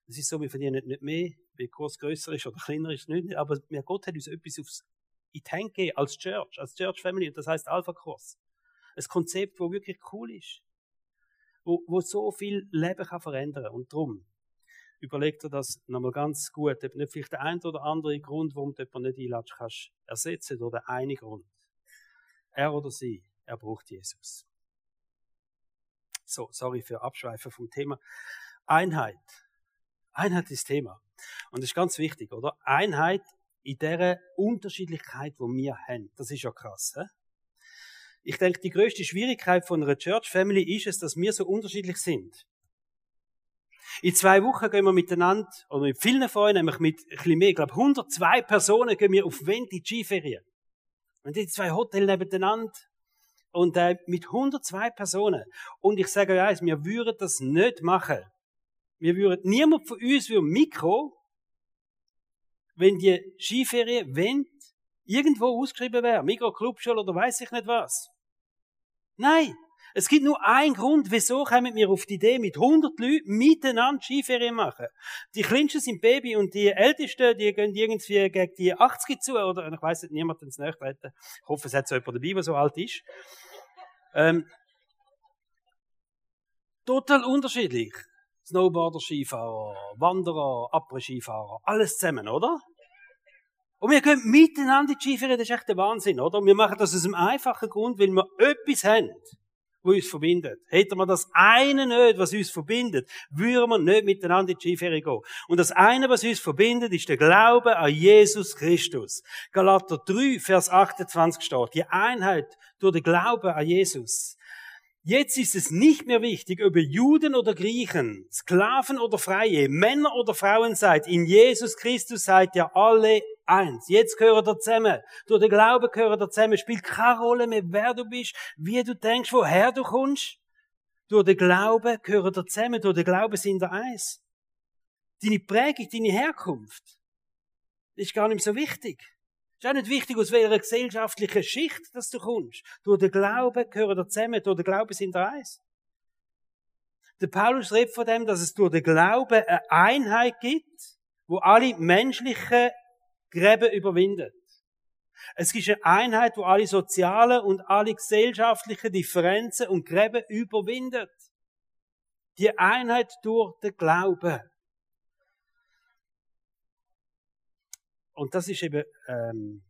Es ist so, wir verdienen nicht mehr, wie Kurs größer ist oder kleiner ist, nicht. Aber Gott hat uns etwas aufs, in die Hände gegeben, als Church, als Church Family. Und das heißt Alpha-Kurs. Ein Konzept, wo wirklich cool ist. Wo, wo so viel Leben kann verändern. Und darum, überleg dir das nochmal ganz gut, ob nicht vielleicht der ein oder andere Grund, warum du jemanden nicht einladen kannst, ersetzen oder der eine Grund. Er oder sie, er braucht Jesus. So, sorry für Abschweifen vom Thema. Einheit. Einheit ist Thema. Und das ist ganz wichtig, oder? Einheit in der Unterschiedlichkeit, wo wir haben. Das ist ja krass, he? Ich denke, die größte Schwierigkeit von einer Church Family ist es, dass wir so unterschiedlich sind. In zwei Wochen gehen wir miteinander, oder mit vielen von euch, nämlich mit ein bisschen mehr, ich glaube 102 Personen, gehen wir auf Venti Skiferien. Und die zwei Hotels nebeneinander. Und äh, mit 102 Personen. Und ich sage euch eins, wir würden das nicht machen. Wir würden, niemand von uns würde Mikro, wenn die Skiferien, wenn irgendwo ausgeschrieben wäre, Mikro, Clubschule oder weiß ich nicht was. Nein, es gibt nur einen Grund, wieso kommen wir auf die Idee, mit 100 Leuten miteinander Skiferien machen. Die Kleinsten sind Baby und die Ältesten, die gehen irgendwie gegen die 80 zu, oder ich weiss nicht, niemand ins Nachtreten. Ich hoffe, es hat so jemand dabei, der so alt ist. Ähm, total unterschiedlich. Snowboarder, Skifahrer, Wanderer, Après-Skifahrer, alles zusammen, oder? Und wir gehen miteinander Skiferien, das ist echt der Wahnsinn, oder? Wir machen das aus einem einfachen Grund, weil wir etwas haben wo uns verbindet. Hätten wir das eine nicht, was uns verbindet, würden wir nicht miteinander in die Skiferie gehen. Und das eine, was uns verbindet, ist der Glaube an Jesus Christus. Galater 3, Vers 28 steht, die Einheit durch den Glauben an Jesus. Jetzt ist es nicht mehr wichtig, ob ihr Juden oder Griechen, Sklaven oder Freie, Männer oder Frauen seid. In Jesus Christus seid ihr alle eins. Jetzt gehören ihr zusammen. Durch den Glauben gehören ihr zusammen. Spielt keine Rolle mehr, wer du bist, wie du denkst, woher du kommst. Durch den Glauben gehören ihr zusammen. Durch den Glauben sind ihr eins. Deine Prägung, deine Herkunft ist gar nicht so wichtig. Es ist auch nicht wichtig, aus welcher gesellschaftlichen Schicht dass du kommst. Durch den Glauben gehören ihr zusammen. Durch den Glauben sind ihr eins. Der Paulus redet von dem, dass es durch den Glauben eine Einheit gibt, wo alle menschlichen Gräben überwindet. Es ist eine Einheit, wo alle sozialen und alle gesellschaftlichen Differenzen und Gräben überwindet. Die Einheit durch den Glauben. Und das ist eben, ähm,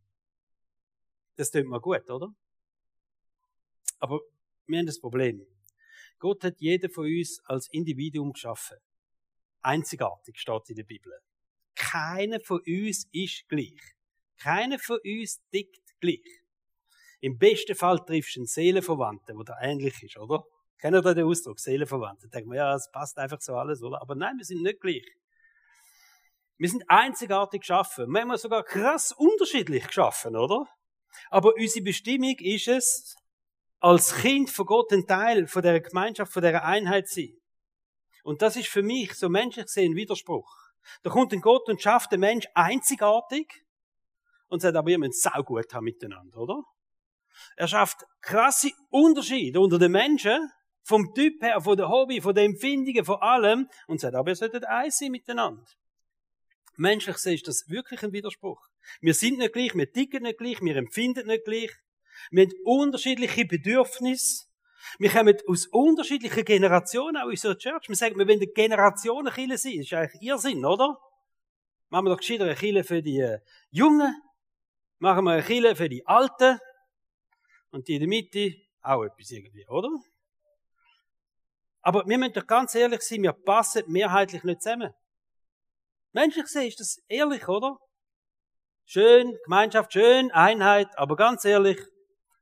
das tut mir gut, oder? Aber wir haben das Problem. Gott hat jeden von uns als Individuum geschaffen. Einzigartig steht in der Bibel. Keiner von uns ist gleich. Keiner von uns tickt gleich. Im besten Fall triffst du einen Seelenverwandten, der da ähnlich ist, oder? Kennt ihr den Ausdruck, Seelenverwandten? Denkt man, ja, es passt einfach so alles, oder? Aber nein, wir sind nicht gleich. Wir sind einzigartig geschaffen. Wir haben sogar krass unterschiedlich geschaffen, oder? Aber unsere Bestimmung ist es, als Kind von Gott ein Teil von der Gemeinschaft, von der Einheit zu sein. Und das ist für mich so menschlich gesehen ein Widerspruch. Da kommt ein Gott und schafft den Mensch einzigartig und sagt, aber ihr müsst sau gut haben miteinander, oder? Er schafft krasse Unterschiede unter den Menschen, vom Typ her, von der Hobby, von den Empfindungen, von allem, und sagt, aber ihr solltet eins sein miteinander. Menschlich ist das wirklich ein Widerspruch. Wir sind nicht gleich, wir ticken nicht gleich, wir empfinden nicht gleich. Wir haben unterschiedliche Bedürfnisse. Wir kommen aus unterschiedlichen Generationen, auch in unserer Church. Wir sagen, wir wollen Generationenkille sein. Das ist eigentlich Irrsinn, oder? Machen wir doch gescheiter eine Kille für die äh, Jungen. Machen wir eine Kille für die Alten. Und die in der Mitte auch etwas irgendwie, oder? Aber wir müssen doch ganz ehrlich sein, wir passen mehrheitlich nicht zusammen. Menschlich gesehen ist das ehrlich, oder? Schön, Gemeinschaft schön, Einheit, aber ganz ehrlich,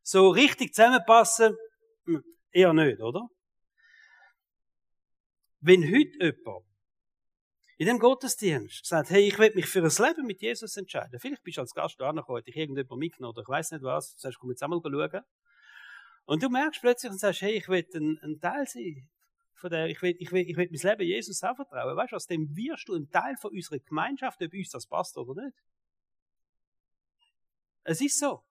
so richtig zusammenpassen, hm, eher nicht, oder? Wenn heute jemand in dem Gottesdienst sagt, hey, ich will mich für ein Leben mit Jesus entscheiden. Vielleicht bist du als Gast da noch heute, ich irgendjemand mitgenommen oder ich weiß nicht was, du sagst, komm jetzt einmal schauen. Und du merkst plötzlich und sagst, hey, ich will ein, ein Teil sein von der, ich will, ich will, ich will mein Leben Jesus anvertrauen. Weißt du, aus dem wirst du ein Teil von unserer Gemeinschaft, ob uns das passt oder nicht. Es ist so.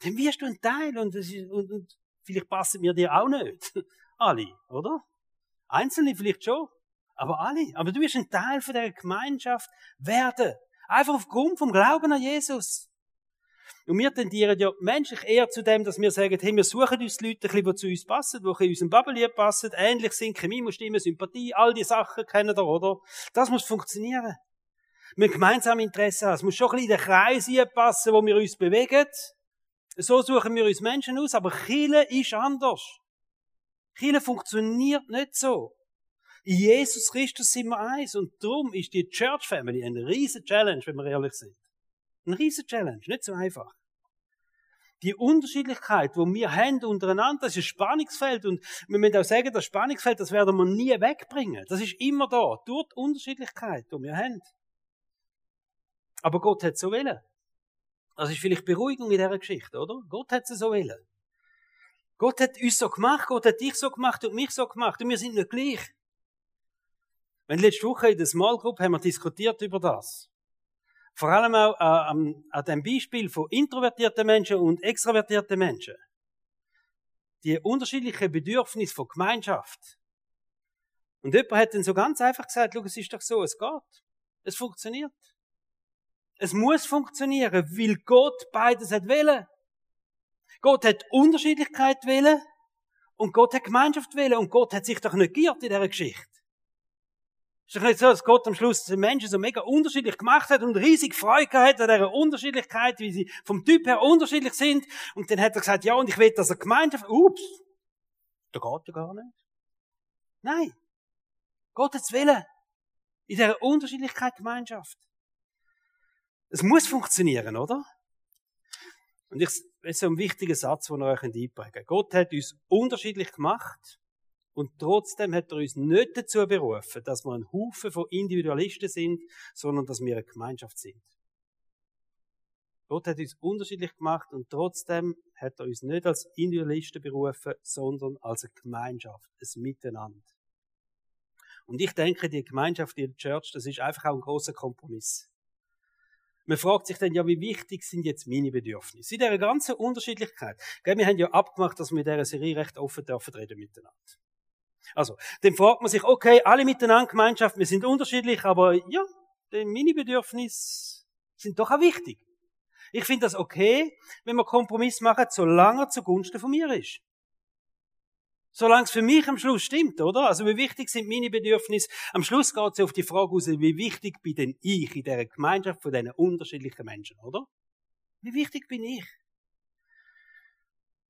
Dann wirst du ein Teil und, ist, und, und vielleicht passen mir dir auch nicht. alle, oder? Einzelne vielleicht schon, aber alle. Aber du wirst ein Teil von der Gemeinschaft werden. Einfach aufgrund vom Glauben an Jesus. Und wir tendieren ja menschlich eher zu dem, dass wir sagen, hey, wir suchen uns Leute, die zu uns passen, die in unserem Bubble passen, ähnlich sind, Chemie muss stimmen, Sympathie, all die Sachen kennen ihr, oder? Das muss funktionieren. Wir haben gemeinsame Interessen haben. Es muss schon ein bisschen in den Kreis passen, wo wir uns bewegen. So suchen wir uns Menschen aus, aber Chile ist anders. Chile funktioniert nicht so. In Jesus Christus sind wir eins und darum ist die Church Family eine riesen Challenge, wenn wir ehrlich sind. Ein riesen Challenge, nicht so einfach. Die Unterschiedlichkeit, wo wir haben untereinander, das ist ein Spannungsfeld und wir müssen auch sagen, das Spannungsfeld, das werden wir nie wegbringen. Das ist immer da, durch die Unterschiedlichkeit, die wir haben. Aber Gott hat so wollen. Das ist vielleicht Beruhigung in dieser Geschichte, oder? Gott hat es so wollen. Gott hat uns so gemacht, Gott hat dich so gemacht und mich so gemacht und wir sind nicht gleich. Wenn letzte Woche in der Small Group haben wir diskutiert über das. Vor allem auch äh, an, an dem Beispiel von introvertierten Menschen und extrovertierten Menschen. Die unterschiedlichen Bedürfnisse von Gemeinschaft. Und jemand hat dann so ganz einfach gesagt, schau, es ist doch so, es geht. Es funktioniert. Es muss funktionieren, weil Gott beides hat wollen. Gott hat Unterschiedlichkeit wollen und Gott hat Gemeinschaft wollen und Gott hat sich doch geirrt in dieser Geschichte. Es ist doch nicht so, dass Gott am Schluss die Menschen so mega unterschiedlich gemacht hat und riesig Freude hat an dieser Unterschiedlichkeit, wie sie vom Typ her unterschiedlich sind. Und dann hat er gesagt, ja, und ich will, dass er Gemeinschaft, ups, Das geht ja gar nicht. Nein. Gottes Wille. In dieser Unterschiedlichkeit Gemeinschaft. Es muss funktionieren, oder? Und ich, das ist so ein wichtiger Satz, den ihr euch einprägen könnt. Gott hat uns unterschiedlich gemacht und trotzdem hat er uns nicht dazu berufen, dass wir ein Haufen von Individualisten sind, sondern dass wir eine Gemeinschaft sind. Gott hat uns unterschiedlich gemacht und trotzdem hat er uns nicht als Individualisten berufen, sondern als eine Gemeinschaft, ein Miteinander. Und ich denke, die Gemeinschaft, die Church, das ist einfach auch ein großer Kompromiss. Man fragt sich dann ja, wie wichtig sind jetzt meine Bedürfnisse? In dieser ganzen Unterschiedlichkeit. Wir haben ja abgemacht, dass wir in dieser Serie recht offen dürfen reden miteinander. Also, dann fragt man sich, okay, alle miteinander Gemeinschaft, wir sind unterschiedlich, aber ja, meine Bedürfnisse sind doch auch wichtig. Ich finde das okay, wenn wir Kompromiss machen, solange er zugunsten von mir ist. Solange es für mich am Schluss stimmt, oder? Also wie wichtig sind meine Bedürfnisse? Am Schluss geht es auf die Frage aus, wie wichtig bin denn ich in dieser Gemeinschaft von diesen unterschiedlichen Menschen, oder? Wie wichtig bin ich?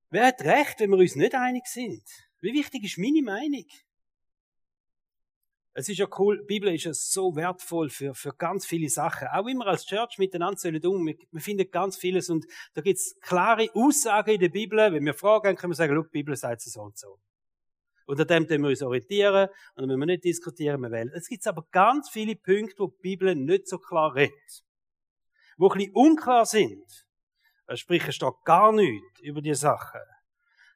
Wer hat recht, wenn wir uns nicht einig sind? Wie wichtig ist meine Meinung? Es ist ja cool, die Bibel ist ja so wertvoll für, für ganz viele Sachen. Auch immer als Church miteinander sollen um. Wir, wir finden ganz vieles und da gibt es klare Aussagen in der Bibel. Wenn wir fragen, können wir sagen, die Bibel sagt es so und so. Und an dem müssen wir uns orientieren und dann müssen wir nicht diskutieren, wir wählen. Es gibt aber ganz viele Punkte, wo die Bibel nicht so klar redet. Wo ein bisschen unklar sind. Sprich, es steht gar nichts über die Sachen.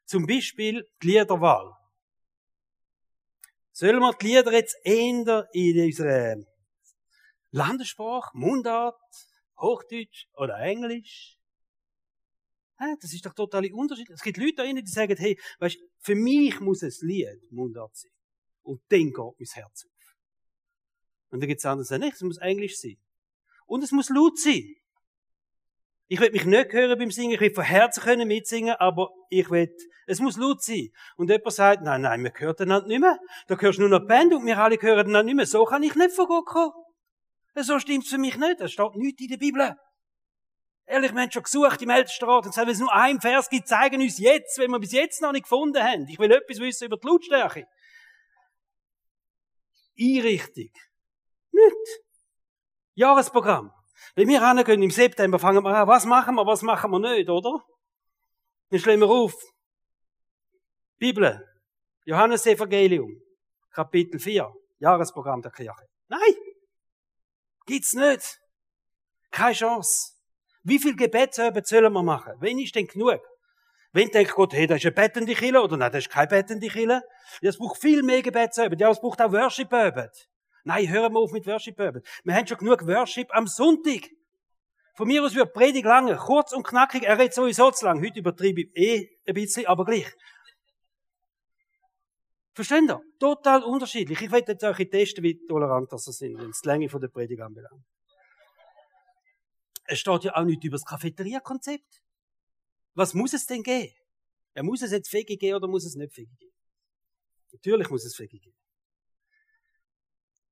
Zum Beispiel die Liederwahl. Sollen wir die Lieder jetzt ändern in unserer Landessprache, Mundart, Hochdeutsch oder Englisch? Das ist doch total unterschiedlich. Es gibt Leute da drinnen, die sagen, hey, weißt, für mich muss ein Lied Mundart sein. Und dann geht mein Herz auf. Und dann gibt es andere, die sagen, nicht, es muss Englisch sein. Und es muss laut sein. Ich will mich nicht hören beim Singen, ich will von Herzen können mitsingen, aber ich will, es muss laut sein. Und jemand sagt, nein, nein, wir hören einander nicht mehr. Da hörst du nur noch die Band und wir alle hören einander nicht mehr. So kann ich nicht von Gott kommen. So stimmt's für mich nicht. Das steht nichts in der Bibel. Ehrlich, wir haben schon gesucht im Ältestenrat und gesagt, wenn es nur einen Vers gibt, zeigen uns jetzt, wenn wir bis jetzt noch nicht gefunden haben. Ich will etwas wissen über die Lautstärke. Einrichtung. Nicht. Jahresprogramm. Wenn wir hingehen im September, fangen wir an, was machen wir, was machen wir nicht, oder? Dann stellen wir auf. Bibel. Johannes Evangelium. Kapitel 4. Jahresprogramm der Kirche. Nein! Gibt's nicht. Keine Chance. Wie viel Gebetsabend sollen wir machen? Wen ist denn genug? Wenn denkt Gott, hey, das ist eine bettende Kille, oder nein, das ist keine bettende Kille. Ja, es braucht viel mehr Gebetsabend. Ja, es braucht auch Worship-Abend. Nein, hören wir auf mit Worship-Abend. Wir haben schon genug Worship am Sonntag. Von mir aus wird Predigt lange, kurz und knackig. Er redet sowieso zu lang. Heute übertreibe ich eh ein bisschen, aber gleich. Versteht ihr? Total unterschiedlich. Ich werde jetzt euch testen, wie tolerant das sind, wenn es die Länge der Predigt anbelangt. Es steht ja auch nicht über das Cafeteria-Konzept. Was muss es denn geben? Ja, muss es jetzt Fegi geben oder muss es nicht Fegi geben? Natürlich muss es Fegi geben.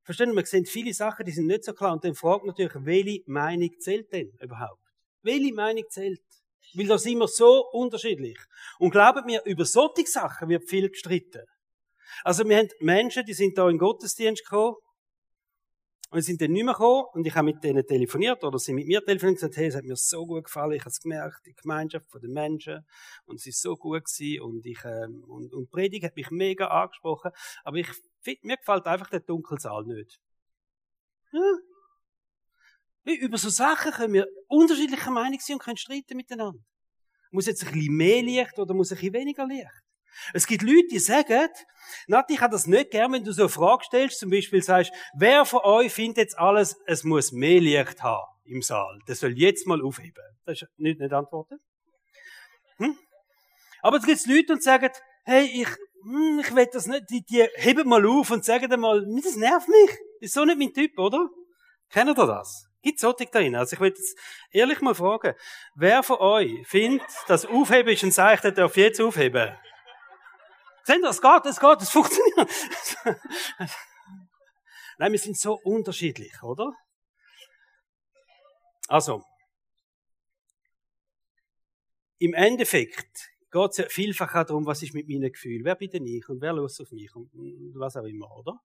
Verstehen wir, sehen viele Sachen, die sind nicht so klar. Und dann fragt natürlich, welche Meinung zählt denn überhaupt? Welche Meinung zählt? Weil da sind wir so unterschiedlich. Und glaubt mir, über solche Sachen wird viel gestritten. Also wir haben Menschen, die sind da in den Gottesdienst gekommen, und sind dann nicht mehr gekommen und ich habe mit denen telefoniert oder sie mit mir telefoniert und gesagt, hey, es hat mir so gut gefallen, ich habe es gemerkt, die Gemeinschaft der Menschen und es ist so gut gewesen und ich, ähm, und, und Predigt hat mich mega angesprochen, aber ich finde, mir gefällt einfach der Dunkelsaal nicht. Ja. Über so Sachen können wir unterschiedlicher Meinung sein und können streiten miteinander. Muss jetzt ein bisschen mehr Licht oder muss ein bisschen weniger Licht? Es gibt Leute, die sagen, Nati, ich habe das nicht gern, wenn du so eine Frage stellst, zum Beispiel sagst, wer von euch findet jetzt alles, es muss mehr Licht haben im Saal? Das soll jetzt mal aufheben. Das ist nicht, nicht antworten. Hm? Aber es gibt Leute, die sagen, hey, ich, hm, ich will das nicht, die, die heben mal auf und sagen dann mal, das nervt mich. Ist so nicht mein Typ, oder? Kennt ihr das? Gibt's solche da drin? Also ich will jetzt ehrlich mal fragen, wer von euch findet, das Aufheben ist ein Zeichen, der darf jetzt aufheben? Ihr, es geht, es geht, es funktioniert. Nein, wir sind so unterschiedlich, oder? Also, im Endeffekt geht es ja vielfach auch darum, was ist mit meinen Gefühlen, wer bin denn ich und wer los auf mich und was auch immer, oder?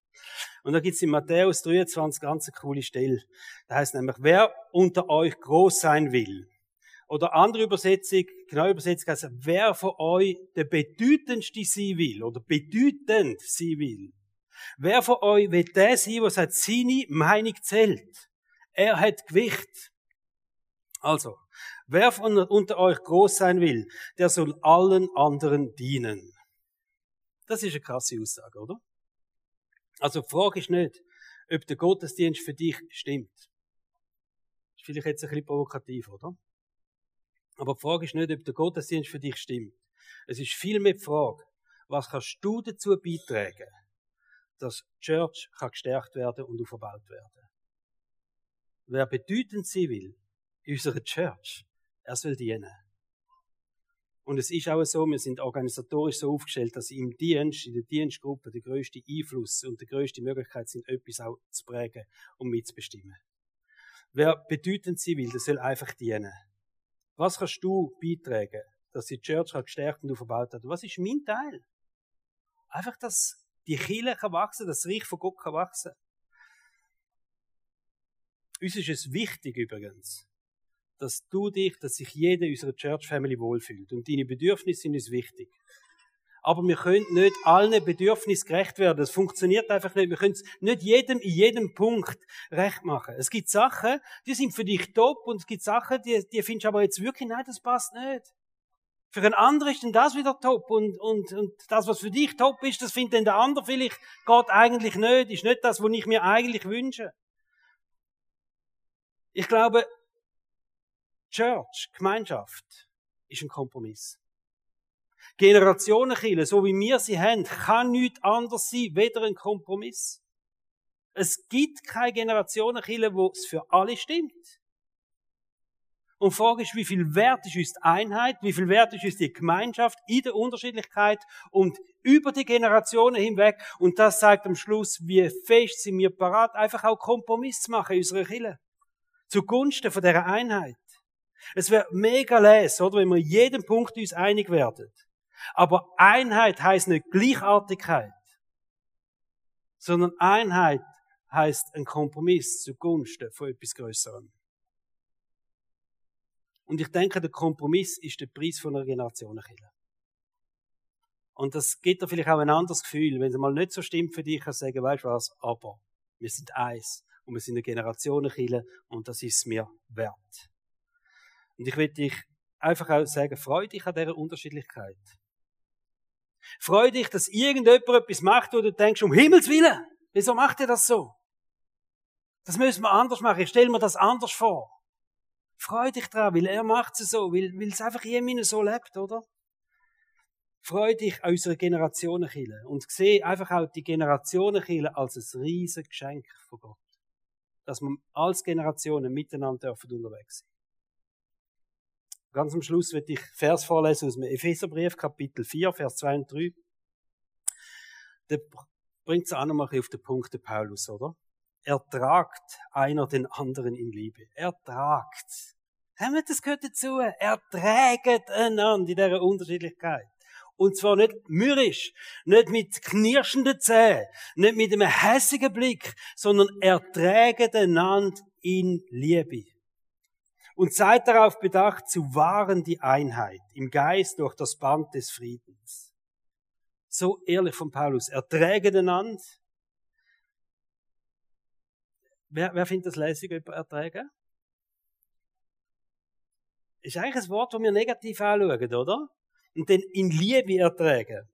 Und da gibt es in Matthäus 23 ganz eine coole Stelle. Da heißt nämlich, wer unter euch groß sein will, oder andere Übersetzung, genau Übersetzung heißt, wer von euch der bedeutendste sein will, oder bedeutend sein will, wer von euch will der sein, der sagt, seine Meinung zählt. Er hat Gewicht. Also, wer von unter euch groß sein will, der soll allen anderen dienen. Das ist eine krasse Aussage, oder? Also die Frage ist nicht, ob der Gottesdienst für dich stimmt. Das ist vielleicht jetzt ein bisschen provokativ, oder? Aber die Frage ist nicht, ob der Gottesdienst für dich stimmt. Es ist vielmehr die Frage, was kannst du dazu beitragen, dass die Church kann gestärkt werden und aufgebaut werden. Wer bedeutend sein will in unserer Church, er soll dienen. Und es ist auch so, wir sind organisatorisch so aufgestellt, dass im Dienst, in der Dienstgruppe, der größte Einfluss und die größte Möglichkeit sind, etwas auch zu prägen und mitzubestimmen. Wer bedeutend sein will, der soll einfach dienen. Was kannst du beitragen, dass die Church gestärkt und aufgebaut hat? was ist mein Teil? Einfach, dass die Kirche kann wachsen, dass das Reich von Gott kann wachsen. Uns ist es wichtig übrigens, dass du dich, dass sich jeder unserer Church Family wohlfühlt. Und deine Bedürfnisse sind uns wichtig. Aber wir können nicht allen Bedürfnissen gerecht werden. Das funktioniert einfach nicht. Wir können es nicht jedem in jedem Punkt recht machen. Es gibt Sachen, die sind für dich top und es gibt Sachen, die, die findest du aber jetzt wirklich, nein, das passt nicht. Für einen anderen ist denn das wieder top und, und, und das, was für dich top ist, das findet dann der andere vielleicht geht eigentlich nicht, ist nicht das, was ich mir eigentlich wünsche. Ich glaube, Church, Gemeinschaft, ist ein Kompromiss. Generationenkille, so wie wir sie haben, kann nichts anderes sein, weder ein Kompromiss. Es gibt keine Generationenkille, wo es für alle stimmt. Und die Frage ist, wie viel wert ist uns die Einheit, wie viel wert ist uns die Gemeinschaft in der Unterschiedlichkeit und über die Generationen hinweg. Und das zeigt am Schluss, wie fest sind wir parat, einfach auch Kompromiss zu machen in unserer Kille. Zugunsten von dieser Einheit. Es wäre mega les, oder, wenn wir in jedem Punkt uns einig werden. Aber Einheit heißt nicht Gleichartigkeit, sondern Einheit heißt ein Kompromiss zugunsten von etwas Größerem. Und ich denke, der Kompromiss ist der Preis von einer Generationenkille. Und das gibt dir vielleicht auch ein anderes Gefühl, wenn es mal nicht so stimmt für dich, kannst du sagen, weißt du was, aber wir sind eins und wir sind eine Generationenkille und das ist mir wert. Und ich will dich einfach auch sagen, freu dich an dieser Unterschiedlichkeit. Freu dich, dass irgendjemand etwas macht, wo du denkst, um Himmels Willen, wieso macht er das so? Das müssen wir anders machen. Ich stelle mir das anders vor. Freu dich dran, weil er macht es so, weil, weil es einfach jemand so lebt, oder? Freu dich an unserer Generationenkille und sehe einfach auch die Generationenkille als ein riesiges Geschenk von Gott. Dass wir als Generationen miteinander dürfen unterwegs sein. Ganz am Schluss wird ich Vers vorlesen aus dem Epheserbrief, Kapitel 4, Vers 2 und 3. Da bringt es auch noch mal auf den Punkt der Paulus, oder? Ertragt einer den anderen in Liebe. Ertragt. Haben wir das gehört dazu? Erträgt einander in dieser Unterschiedlichkeit. Und zwar nicht mürrisch, nicht mit knirschenden Zähnen, nicht mit einem hässigen Blick, sondern erträgt einander in Liebe und seid darauf bedacht, zu wahren die Einheit im Geist durch das Band des Friedens. So ehrlich von Paulus. Erträge einander. Wer, wer findet das lässig, über erträgen? Ist eigentlich ein Wort, das wir negativ anschauen, oder? Und dann in Liebe erträgen.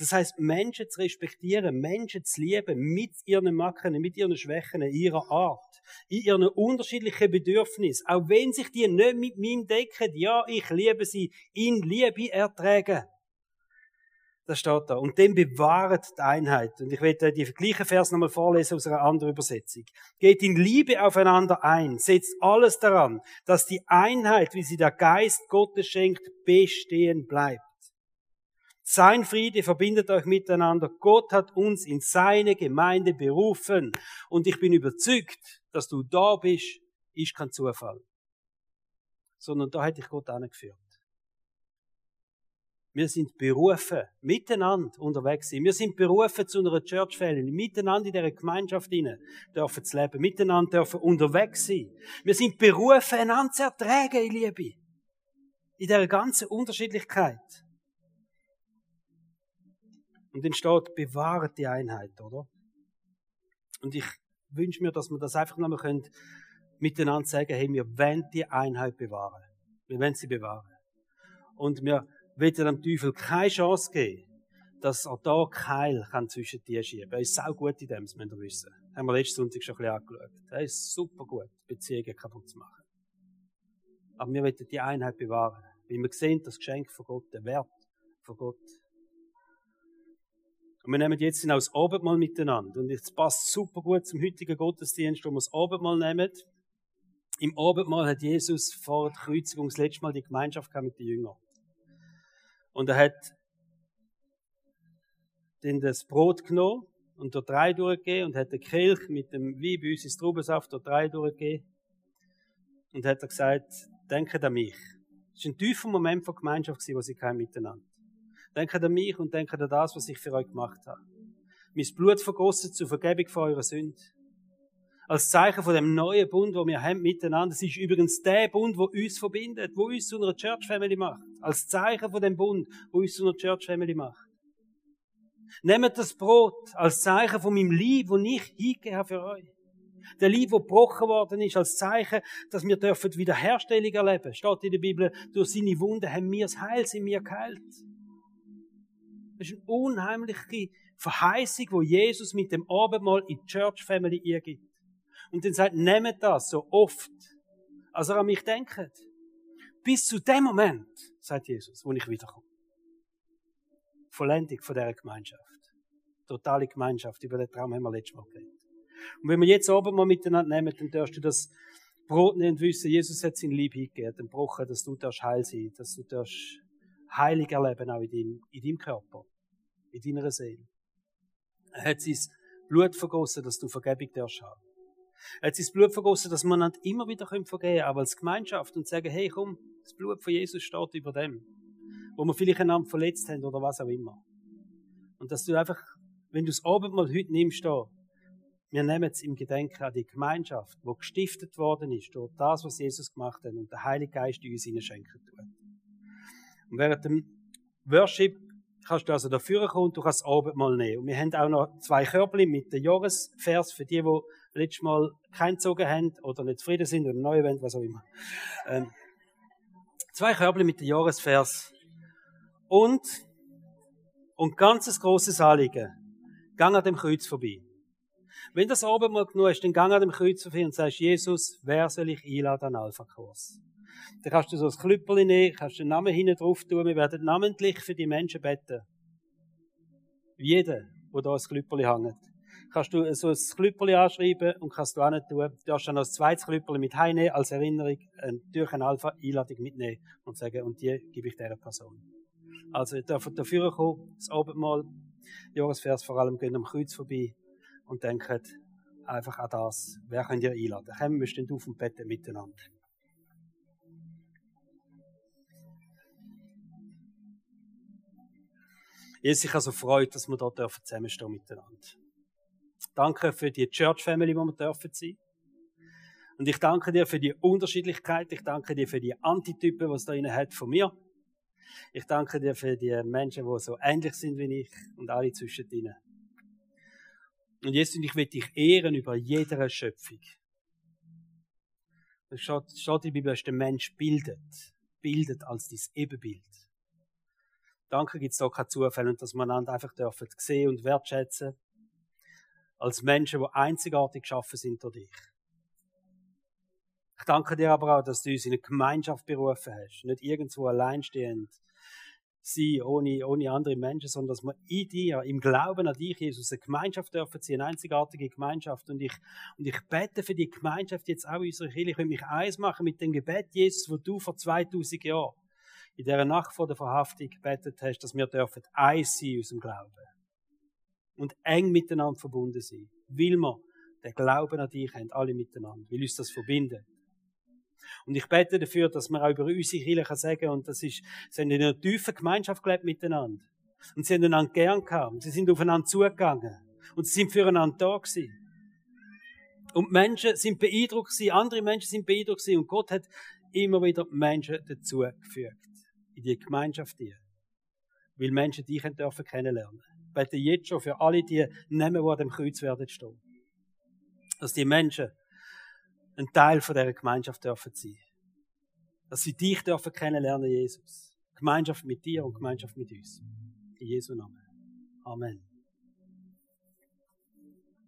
Das heißt, Menschen zu respektieren, Menschen zu lieben, mit ihren Macken, mit ihren Schwächen, ihrer Art, in ihren unterschiedlichen Bedürfnissen, auch wenn sich die nicht mit mir decken, ja, ich liebe sie, in Liebe ertragen. Das steht da. Und dem bewahrt die Einheit. Und ich werde die gleichen Vers nochmal vorlesen aus einer anderen Übersetzung. Geht in Liebe aufeinander ein. Setzt alles daran, dass die Einheit, wie sie der Geist Gottes schenkt, bestehen bleibt. Sein Friede verbindet euch miteinander. Gott hat uns in seine Gemeinde berufen. Und ich bin überzeugt, dass du da bist, ist kein Zufall. Sondern da hätte ich Gott angeführt. Wir sind berufen, miteinander unterwegs sind. Wir sind berufen zu einer Church Family, miteinander in dieser Gemeinschaft hinein dürfen zu leben, miteinander dürfen unterwegs sein. Wir sind berufen, einander zu ertragen, in Liebe. In dieser ganzen Unterschiedlichkeit. Und dann steht, bewahrt die Einheit, oder? Und ich wünsche mir, dass wir das einfach nochmal können, miteinander sagen, hey, wir wollen die Einheit bewahren. Wir wollen sie bewahren. Und wir wollen dem Teufel keine Chance geben, dass er da Keil kann zwischen dir schieben. Er ist sau gut in dem, das müsst ihr wissen. Das haben wir letzten Sonntag schon ein bisschen angeschaut. Er ist super gut, Beziehungen kaputt zu machen. Aber wir wollen die Einheit bewahren. Weil wir sehen das Geschenk von Gott, den Wert von Gott. Und wir nehmen jetzt auch das Abendmahl miteinander. Und es passt super gut zum heutigen Gottesdienst, wo wir das Abendmahl nehmen. Im Abendmahl hat Jesus vor der Kreuzigung das letzte Mal die Gemeinschaft mit den Jüngern. Und er hat dann das Brot genommen und dort drei durchgegeben und hat den Kelch mit dem Wein bei uns ins Traubensaft dort drei durchgegeben. Und hat er gesagt, denkt an mich. Es war ein tiefer Moment von Gemeinschaft, wo sie kein miteinander. Denkt an mich und denkt an das, was ich für euch gemacht habe. Mein Blut vergossen zur Vergebung von eurer Sünde. Als Zeichen von dem neuen Bund, wo wir haben miteinander. Es ist übrigens der Bund, wo uns verbindet, wo uns zu einer Church Family macht. Als Zeichen von dem Bund, wo uns zu einer Church Family macht. Nehmt das Brot als Zeichen von meinem Lieb, wo ich hingegeben habe für euch. Der Lieb, der gebrochen worden ist, als Zeichen, dass wir dürfen Wiederherstellung erleben. Steht in der Bibel, durch seine Wunden haben wir das Heil, sind wir geheilt. Das ist eine unheimliche Verheißung, wo Jesus mit dem Abendmahl in die Church Family ihr gibt. Und dann sagt, nehmt das so oft, als er an mich denkt. Bis zu dem Moment, sagt Jesus, wo ich wiederkomme. Vollendung von dieser Gemeinschaft. Totale Gemeinschaft. Über den Traum haben wir letztes Mal geredet. Und wenn wir jetzt oben mal miteinander nehmen, dann darfst du das Brot nicht wissen, Jesus hat sein Lieb hingegeben, den Brochen, dass du darfst heil sein, dass du darfst heilig erleben, auch in deinem, in deinem Körper, in deiner Seele. Er hat sein Blut vergossen, dass du Vergebung darfst haben. Er hat sein Blut vergossen, dass man immer wieder vergeben können, aber als Gemeinschaft und sagen, hey, komm, das Blut von Jesus steht über dem, wo wir vielleicht einander verletzt haben oder was auch immer. Und dass du einfach, wenn du das Abendmahl heute nimmst, da, wir nehmen es im Gedenken an die Gemeinschaft, wo gestiftet worden ist durch das, was Jesus gemacht hat und der Heilige Geist uns schenken tut. Und während dem Worship kannst du also dafür kommen und du kannst das Abendmahl nehmen. Und wir haben auch noch zwei Körbchen mit dem Jahresvers für die, die letztes Mal keinen gezogen haben oder nicht zufrieden sind oder neu wollen, was auch immer. Ähm, zwei Körbchen mit dem Jahresvers. Und, und ganzes großes Anliegen. Gang an dem Kreuz vorbei. Wenn das Abendmahl genug ist, dann gang an dem Kreuz vorbei und sagst, Jesus, wer soll ich einladen an Alpha-Kurs? Dann kannst du so ein Klüppel nehmen, kannst den Namen hinten drauf tun. Wir werden namentlich für die Menschen beten. Jeder, der da ein Klüppel hängt. Kannst du so ein Klüppel anschreiben und kannst du auch nicht tun. Du darfst dann noch ein zweites Klüppel mit heimnehmen, als Erinnerung, äh, durch eine Alpha-Einladung mitnehmen und sagen, und die gebe ich dieser Person. Also, ihr dürft dafür kommen, das Abendmahl, Jahresvers vor allem, gehen am Kreuz vorbei und denken einfach an das. Wer könnt ihr einladen? Kommen wir stehen auf und beten miteinander. Jesus, ich habe so Freude, dass wir da dürfen zusammenstehen miteinander. Danke für die Church Family, wo wir dürfen sein. Und ich danke dir für die Unterschiedlichkeit. Ich danke dir für die Antitypen, was da innen hat von mir. Ich danke dir für die Menschen, die so ähnlich sind wie ich und alle zwischen. Und Jesus, ich will dich ehren über jede Schöpfung. Es steht, steht in der Bibel, dass der Mensch bildet. Bildet als dein Ebenbild. Danke gibt es da kein Zufall und dass wir einander einfach dürfen sehen und wertschätzen. Als Menschen, die einzigartig geschaffen sind durch dich. Ich danke dir aber auch, dass du uns in eine Gemeinschaft berufen hast. Nicht irgendwo alleinstehend sein, ohne, ohne andere Menschen, sondern dass wir in dir, im Glauben an dich, Jesus, eine Gemeinschaft dürfen sein, eine einzigartige Gemeinschaft. Und ich, und ich bete für die Gemeinschaft jetzt auch in unserer Kirche. Ich will mich eins machen mit dem Gebet, Jesus, wo du vor 2000 Jahren in dieser Nacht vor der Verhaftung gebetet hast, dass wir dürfen eins sein in unserem Glauben. Und eng miteinander verbunden sein. Weil wir den Glauben an dich haben, alle miteinander. Weil uns das verbindet. Und ich bete dafür, dass wir auch über unsere Kirche sagen und das ist, sie haben in einer tiefen Gemeinschaft gelebt miteinander. Und sie haben einander gern gehabt. Sie sind aufeinander zugegangen. Und sie sind füreinander da gewesen. Und Menschen sind beeindruckt gewesen, andere Menschen sind beeindruckt gewesen. Und Gott hat immer wieder Menschen dazu gefügt. In die Gemeinschaft hier. Weil Menschen dich dürfen kennenlernen. Ich bete jetzt schon für alle die Namen, die an dem Kreuz werden stehen. Dass die Menschen ein Teil von dieser Gemeinschaft dürfen sein. Dass sie dich dürfen kennenlernen, Jesus. Gemeinschaft mit dir und Gemeinschaft mit uns. In Jesu Namen. Amen.